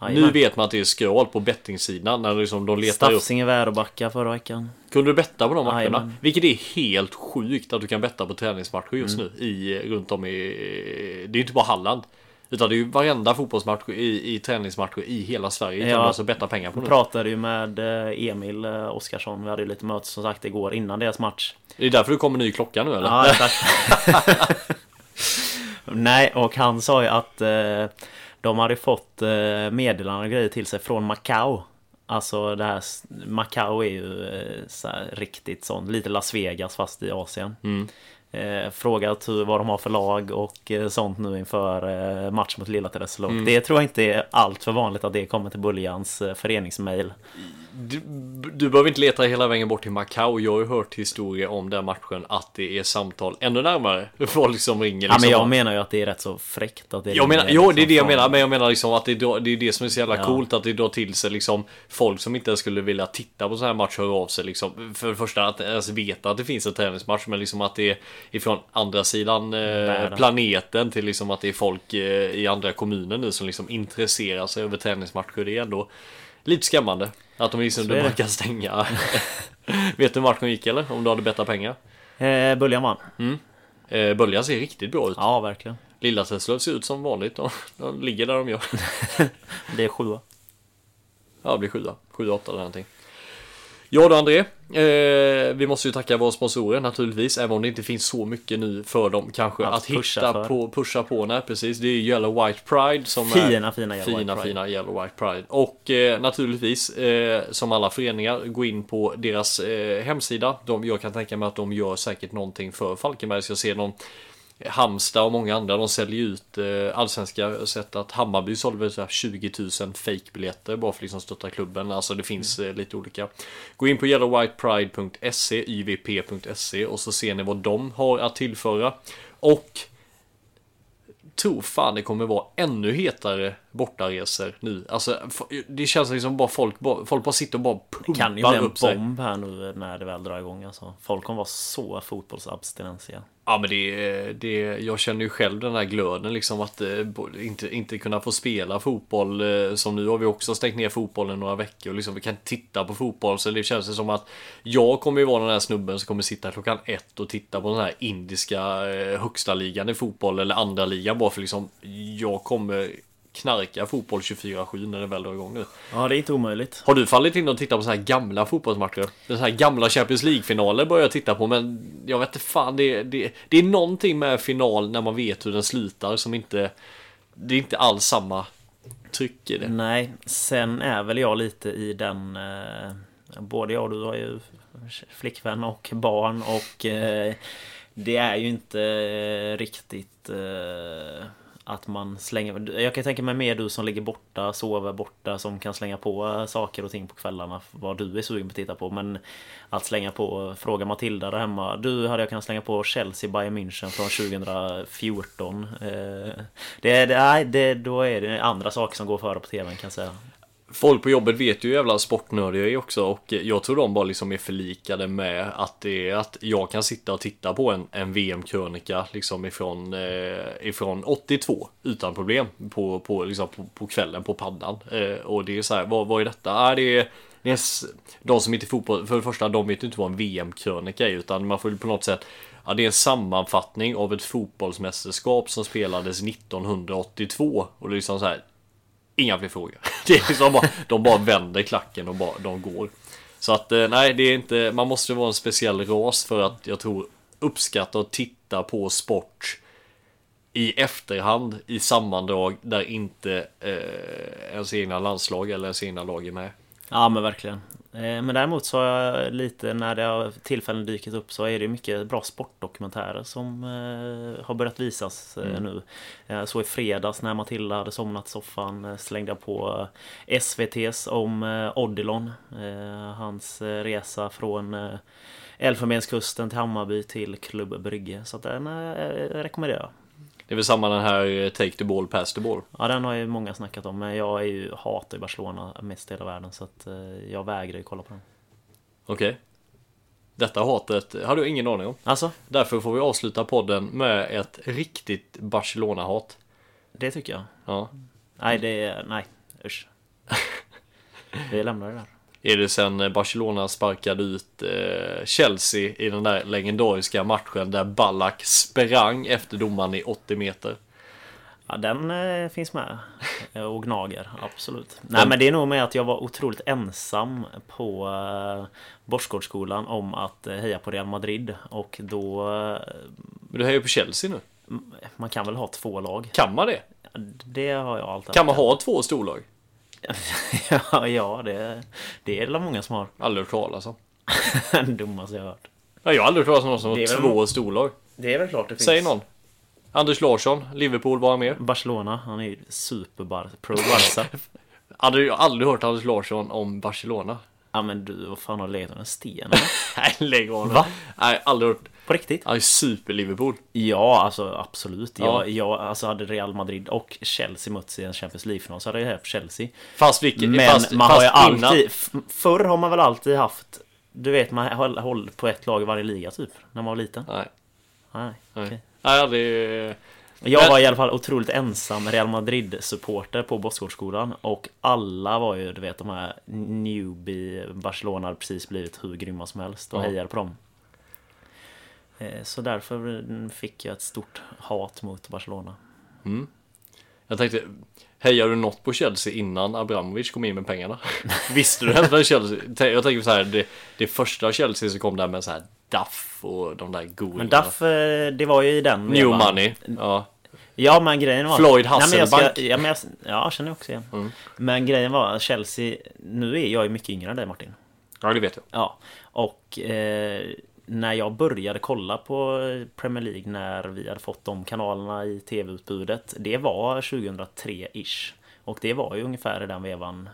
Nu Jajamän. vet man att det är skral på bettingsidan när liksom de letar upp. Stafsinge Väröbacka förra veckan. Kunde du betta på de matcherna? Jajamän. Vilket är helt sjukt att du kan betta på träningsmatcher just Mm. nu i, runt om i... Det är inte bara Halland. Utan det är ju varenda fotbollsmatch i, i träningsmatcher i hela Sverige Ja. alltså betta pengar på nu. pratade ju med eh, Emil eh, Oskarsson. Vi hade ju lite möte som sagt igår innan deras match. Det är därför du kommer ny klocka nu eller? Ja, exakt. Nej, och han sa ju att eh, de hade fått eh, meddelanden och grejer till sig från Macau. Alltså det här, Macau är ju eh, så här, riktigt sånt, lite Las Vegas fast i Asien. Eh, frågat hur, vad de har för lag och eh, sånt nu inför eh, match mot Lilla Träslöv. Det tror jag inte är allt för vanligt att det kommer till Buljans eh, föreningsmail. Du, du behöver inte leta hela vägen bort till Macau. Jag har ju hört historier om den matchen att det är samtal ännu närmare. Folk som ringer Ja, liksom. men jag menar ju att det är rätt så fräckt att det Jag menar, ringer ja det är liksom det jag menar, men jag menar liksom att det är det, är det som är så jävla Ja. coolt att det drar till sig liksom folk som inte ens skulle vilja titta på så här match hör av sig liksom. För det första att ens veta att det finns en träningsmatch, men liksom att det är ifrån andra sidan eh, planeten till liksom att det är folk eh, i andra kommuner nu som liksom intresserar sig över träningsmatcher. Det är ändå lite skrämmande att de är bara det. kan stänga. Vet du hur matchen gick eller? Om du hade bettat pengar? Eh, Buljan vann. Eh, Bölja ser riktigt bra ut. Ja, verkligen. Lilla Teslöv ser ut som vanligt. De, de ligger där de gör. Det är sjua. Ja, det blir sjua. Sju, åtta eller någonting. Ja då André, eh, vi måste ju tacka våra sponsorer naturligtvis, även om det inte finns så mycket nu för dem kanske Att att, hitta för. på, pusha på. Nej, precis. Det är Yellow White Pride som Fina, är fina Yellow fina, White Pride. fina Yellow White Pride. Och eh, naturligtvis, eh, som alla föreningar, gå in på deras eh, hemsida. De, jag kan tänka mig att de gör säkert någonting för Falkenberg, så jag ser någon Halmstad och många andra, de säljer ut eh, allsvenska. Jag har sett att Hammarby sålde väl så här 20 000 fake-biljetter bara för att liksom stötta klubben. Alltså det finns eh, lite olika. Gå in på yellowwhitepride.se, yvp.se och så ser ni vad de har att tillföra. Och tror fan det kommer vara ännu hetare bortaresor nu. Alltså det känns liksom bara folk, bara, folk bara sitter och bara Det kan ju pumpar bli en upp sig. bomb här nu när det väl drar igång alltså. Folk kommer vara så fotbollsabstinensiga. Ja men det, det, jag känner ju själv den här glöden liksom att eh, inte, inte kunna få spela fotboll eh, som nu har vi också stängt ner fotbollen några veckor liksom vi kan inte titta på fotboll så det känns det som att jag kommer ju vara den här snubben som kommer sitta klockan ett och titta på den här indiska eh, högsta ligan i fotboll eller andra ligan bara för liksom jag kommer knarka fotboll 24-7 när det väl drar igång nu. Ja, det är inte omöjligt. Har du fallit in och tittat på så här gamla fotbollsmatcher? Den här gamla Champions League-finaler börjar jag titta på men jag vet inte fan det, det, det är någonting med final när man vet hur den slutar som inte Det är inte alls samma tryck i det. Nej, sen är väl jag lite i den... Eh, både jag och du har ju flickvän och barn och eh, det är ju inte eh, riktigt eh, att man slänger... Jag kan tänka mig mer du som ligger borta, sover borta, som kan slänga på eh, saker och ting på kvällarna vad du är sugen på att titta på. Men att slänga på, fråga Matilda där hemma. Du hade jag kunnat slänga på Chelsea Bayern München från 2014. Eh, det, det, nej, det, då är det andra saker som går före på tvn kan jag säga. Folk på jobbet vet ju hur jävla sportnördig jag är också och jag tror de bara liksom är förlikade med att det är att jag kan sitta och titta på en, en VM-krönika liksom ifrån, eh, ifrån 82 utan problem på, på, liksom på, på kvällen på paddan. Eh, och det är så här, vad, vad är detta? Ah, det är, det är de som inte är fotboll, för det första de vet ju inte vad en VM-krönika är utan man får ju på något sätt Ja, det är en sammanfattning av ett fotbollsmästerskap som spelades 1982 och det är liksom så här Inga fler frågor. Det är liksom bara, de bara vänder klacken och bara, de går. Så att eh, nej, det är inte, man måste vara en speciell ras för att jag tror uppskatta och titta på sport i efterhand i sammandrag där inte eh, ens egna landslag eller ens egna lag är med. Ja men verkligen. Eh, Men däremot så har jag lite när det har tillfällen dykt upp så är det mycket bra sportdokumentärer som eh, har börjat visas eh, nu. Eh, Så i fredags när Matilda hade somnat i soffan slängde jag på SVTs om Odilon. Hans resa från Elfenbenskusten till Hammarby till Klubb Brygge. Så den rekommenderar jag. Det är väl samma den här eh, Take the ball, pass the ball. Ja den har ju många snackat om men jag är ju, hatar ju Barcelona mest i hela världen så att eh, jag vägrar ju kolla på den. Okej. Detta hatet hade jag ingen aning om. Alltså, Därför får vi avsluta podden med ett riktigt Barcelona-hat. det tycker jag. Ja. Nej, det är... Nej, usch. Vi lämnar det där. Är det sen Barcelona sparkade ut eh, Chelsea i den där legendariska matchen där Ballack sprang efter domaren i 80 meter? Ja, den eh, finns med. Eh, Och gnager, absolut. Nej, men det är nog med att jag var otroligt ensam på eh, Borsgårdsskolan om att eh, heja på Real Madrid. Och då... Eh, Men du hejar ju på Chelsea nu. man kan väl ha två lag? Kan man det? Det har jag alltid Kan man ha två storlag? ja, ja, det, det är det många som har. Aldrig hört talas om. Dummaste jag har hört. Ja, jag har aldrig hört talas om någon som har två storlag. Det är väl klart det finns. Säg någon. Anders Larsson, Liverpool, var han med? Barcelona, han är ju superbar, pro Barca. Jag aldrig hört Anders Larsson om Barcelona. Ja men du, vad fan har legat en sten? Nej, lägg av. Va? Nej, aldrig hört. På riktigt? Är super-Liverpool. Ja, alltså absolut. Ja. Jag, jag alltså hade Real Madrid och Chelsea mötts i en Champions League-final så hade jag på Chelsea. Fast vilket... Men fast, man har ju fast innan- alltid... Förr har man väl alltid haft... Du vet, man har hållit på ett lag i varje liga typ, när man var liten. Nej, Nej, nej. okej. Nej, aldrig... Jag Men- var i alla fall otroligt ensam Real Madrid-supporter på Bossgårdsskolan och alla var ju, du vet, de här newbie Barcelona hade precis blivit hur grymma som helst och Ja. hejade på dem. Eh, Så därför fick jag ett stort hat mot Barcelona. Jag tänkte, hejar du något på Chelsea innan Abramovic kom in med pengarna? Visste du vad Chelsea... Jag tänker så här, det, det första Chelsea som kom där med så här Duff och de där goda... Men Duff, eh, det var ju i den New vevan. Money. Ja. Ja men grejen var... Floyd Nej, men jag ska- Hasselbank. Ja, men jag, ja, jag känner också igen. Mm. Men grejen var Chelsea... Nu är jag ju mycket yngre än dig Martin. ja, det vet jag. Ja, och eh, när jag började kolla på Premier League när vi hade fått de kanalerna i tv-utbudet Det var 2003-ish Och det var ju ungefär i den vevan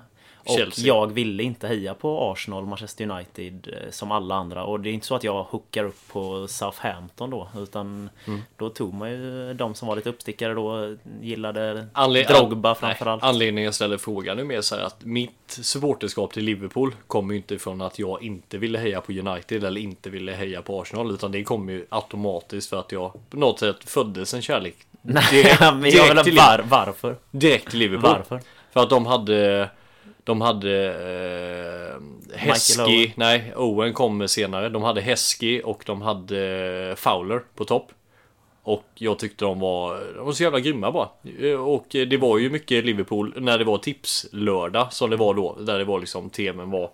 och Chelsea. jag ville inte heja på Arsenal, Manchester United eh, som alla andra Och det är inte så att jag hookar upp på Southampton då Utan Mm. då tog man ju de som var lite uppstickare då Gillade Anle- Drogba an- framförallt Nej, Anledningen jag ställer frågan är mer så här att mitt supporterskap till Liverpool kommer ju inte från att jag inte ville heja på United eller inte ville heja på Arsenal utan det kommer ju automatiskt för att jag på något sätt föddes en kärlek Nej, direkt- men jag vill var, varför? direkt till Liverpool. Varför? För att de hade de hade eh, Heskey, nej Owen kom senare. De hade Heskey och de hade Fowler på topp. Och jag tyckte de var, de var så jävla grymma bara. Eh, Och det var ju mycket Liverpool när det var tipslördag som det var då. Där det var liksom TVn var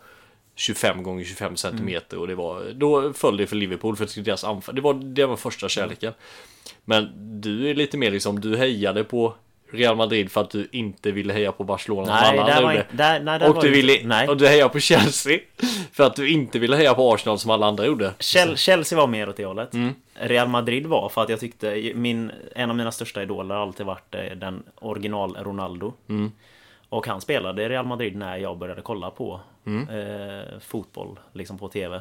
25 gånger 25 centimeter och det var Då föll det för Liverpool för deras anfall Det var, det var första kärleken Men du är lite mer liksom Du hejade på Real Madrid för att du inte ville heja på Barcelona som Nej, alla där andra gjorde. där- nej, Och du ville nej. Och du hejar på Chelsea För att du inte ville heja på Arsenal som alla andra gjorde Chel- Chelsea var mer åt det hållet. Mm. Real Madrid var för att jag tyckte min, en av mina största idoler har alltid varit eh, den original Ronaldo. Mm. Och han spelade i Real Madrid när jag började kolla på Mm. eh, fotboll, liksom på TV.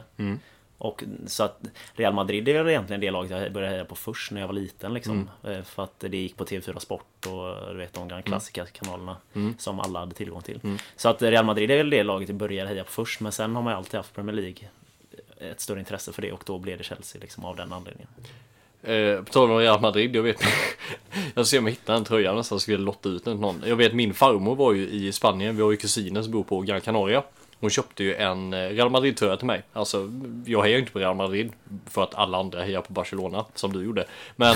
Och så att Real Madrid är egentligen det laget jag började heja på först när jag var liten liksom. Mm. Eh, För att det gick på TV4 Sport och du vet de gamla klassiska kanalerna Mm. som alla hade tillgång till. Så att Real Madrid är väl det laget jag började heja på först. Men sen har man ju alltid haft Premier League ett större intresse för det och då blev det Chelsea liksom av den anledningen. Eh, på tal om Real Madrid, jag vet Jag ser om jag hittar en tröja nästan skulle lotta ut den till någon Jag vet min farmor var ju i Spanien Vi har ju kusiner som bor på Gran Canaria Hon köpte ju en eh, Real Madrid-tröja till mig. Alltså, jag hejar inte på Real Madrid för att alla andra hejar på Barcelona, som du gjorde. Men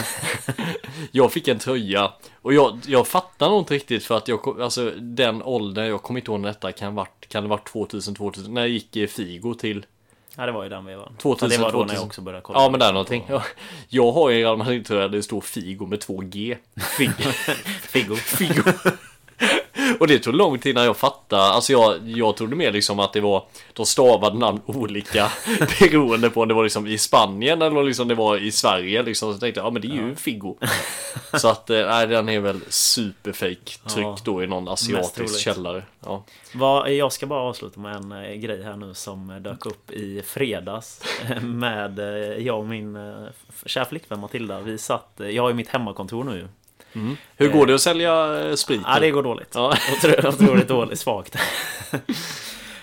jag fick en tröja och jag, jag fattar nog inte riktigt för att jag, alltså den åldern, jag kommer inte ihåg när detta kan, varit, kan det varit 2000, 2000, när jag gick Figo till Ja, det var ju den vi var. 2000, det var då när 2000. jag också började kolla. Ja på men det är någonting. Ja. Jag har ju en Real Madrid-tröja där det står Figo med två G. Figo. Figo. Figo. Och det tog lång tid innan jag fattade. Alltså jag, jag trodde mer liksom att det var De stavade namn olika beroende på om det var liksom i Spanien eller om liksom det var i Sverige liksom. Så tänkte jag, ja men det är ju Figo. Så att, eh, nej den är väl superfake tryckt Ja. då i någon asiatisk källare. Ja. Vad, jag ska bara avsluta med en eh, grej här nu som dök upp i fredags med eh, jag och min kära flickvän Matilda. Vi satt, jag har ju mitt hemmakontor nu. Hur går det att sälja eh, sprit? Ja, det går dåligt. Ja. Otro- Otroligt dåligt, svagt.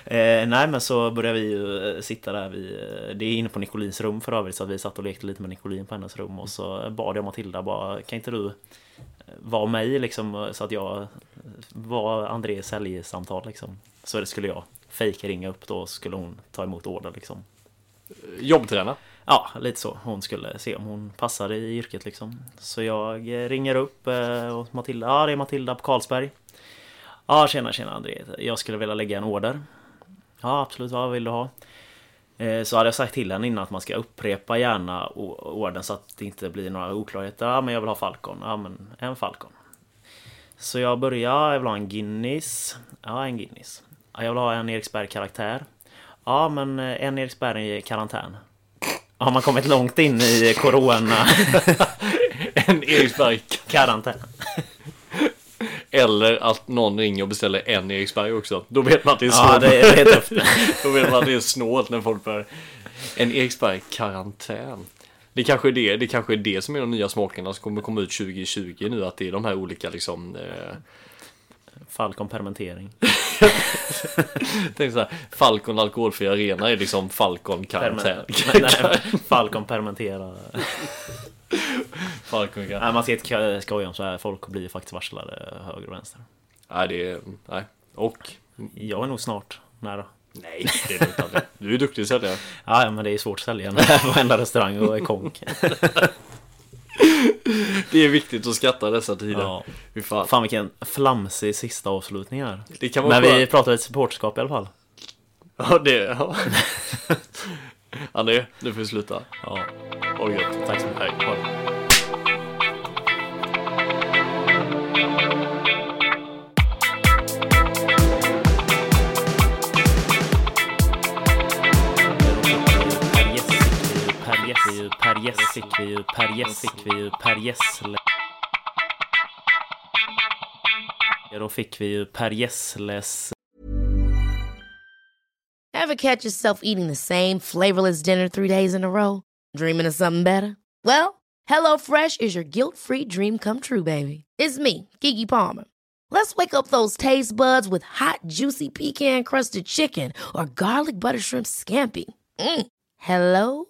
Eh, nej men så började vi ju eh, sitta där vi, eh, Det är inne på Nicolins rum för övrigt så att vi satt och lekte lite med Nicolin på hennes rum och så bad jag Matilda bara Kan inte du vara mig liksom så att jag var Andrés säljsamtal liksom Så det skulle jag fejka ringa upp då skulle hon ta emot order liksom Jobbträna? Ja, lite så. Hon skulle se om hon passade i yrket liksom. Så jag ringer upp eh, och Matilda. Ja, det är Matilda på Carlsberg. Ja, tjena, tjena André. Jag skulle vilja lägga en order. Ja, absolut. Vad vill du ha? Eh, så hade jag sagt till henne innan att man ska upprepa gärna orden ordern så att det inte blir några oklarheter. Ja, men jag vill ha Falcon. Ja, men en Falcon. Så jag börjar. Jag vill ha en Guinness. Ja, en Guinness. Ja, jag vill ha en Eriksberg-karaktär. Ja, men eh, en Eriksberg i karantän. Har man kommit långt in i corona En Eriksberg. karantän? Eller att någon ringer och beställer en Eriksberg också. Då vet man att det är Ja, snålt. det är det är. Då vet man att det är snålt när folk börjar. En Eriksberg karantän. Det kanske är det, det kanske är det som är de nya smakerna som kommer komma ut 2020 nu. Att det är de här olika liksom. Eh, Falcon permentering. tänk så här, Falcon alkoholfri arena är liksom Falcon karantän. Falcon permentera. Falcon karantän. Nej, man ska inte skoja om så här. Folk blir faktiskt varslade höger och vänster. Nej, det är, nej. Och? Jag är nog snart nära. Nej, det är inte. Du är duktig säljare. Ja, ja, men det är svårt att sälja när varenda restaurang och är konk. Det är viktigt att skatta dessa tider. Ja. Fy fan. Fan vilken flamsig sista avslutning här. Det kan vara Men vi skönt. pratar ett supporterskap i alla fall. Ja, det... Ja. André, nu får vi sluta. Ja, Ha det gött. tack så mycket. Hej. Ha det. Per Gessle. Per Gessle fick vi ju, Per Gessle fick vi ju, Per Gessle. Då fick vi ju Per Gessles Ever catch yourself eating the same flavorless dinner three days in a row? Dreaming of something better? Well, HelloFresh is your guilt-free dream come true, baby. It's me, Gigi Palmer. Let's wake up those taste buds with hot, juicy pecan-crusted chicken or garlic butter shrimp scampi. Mm. Hello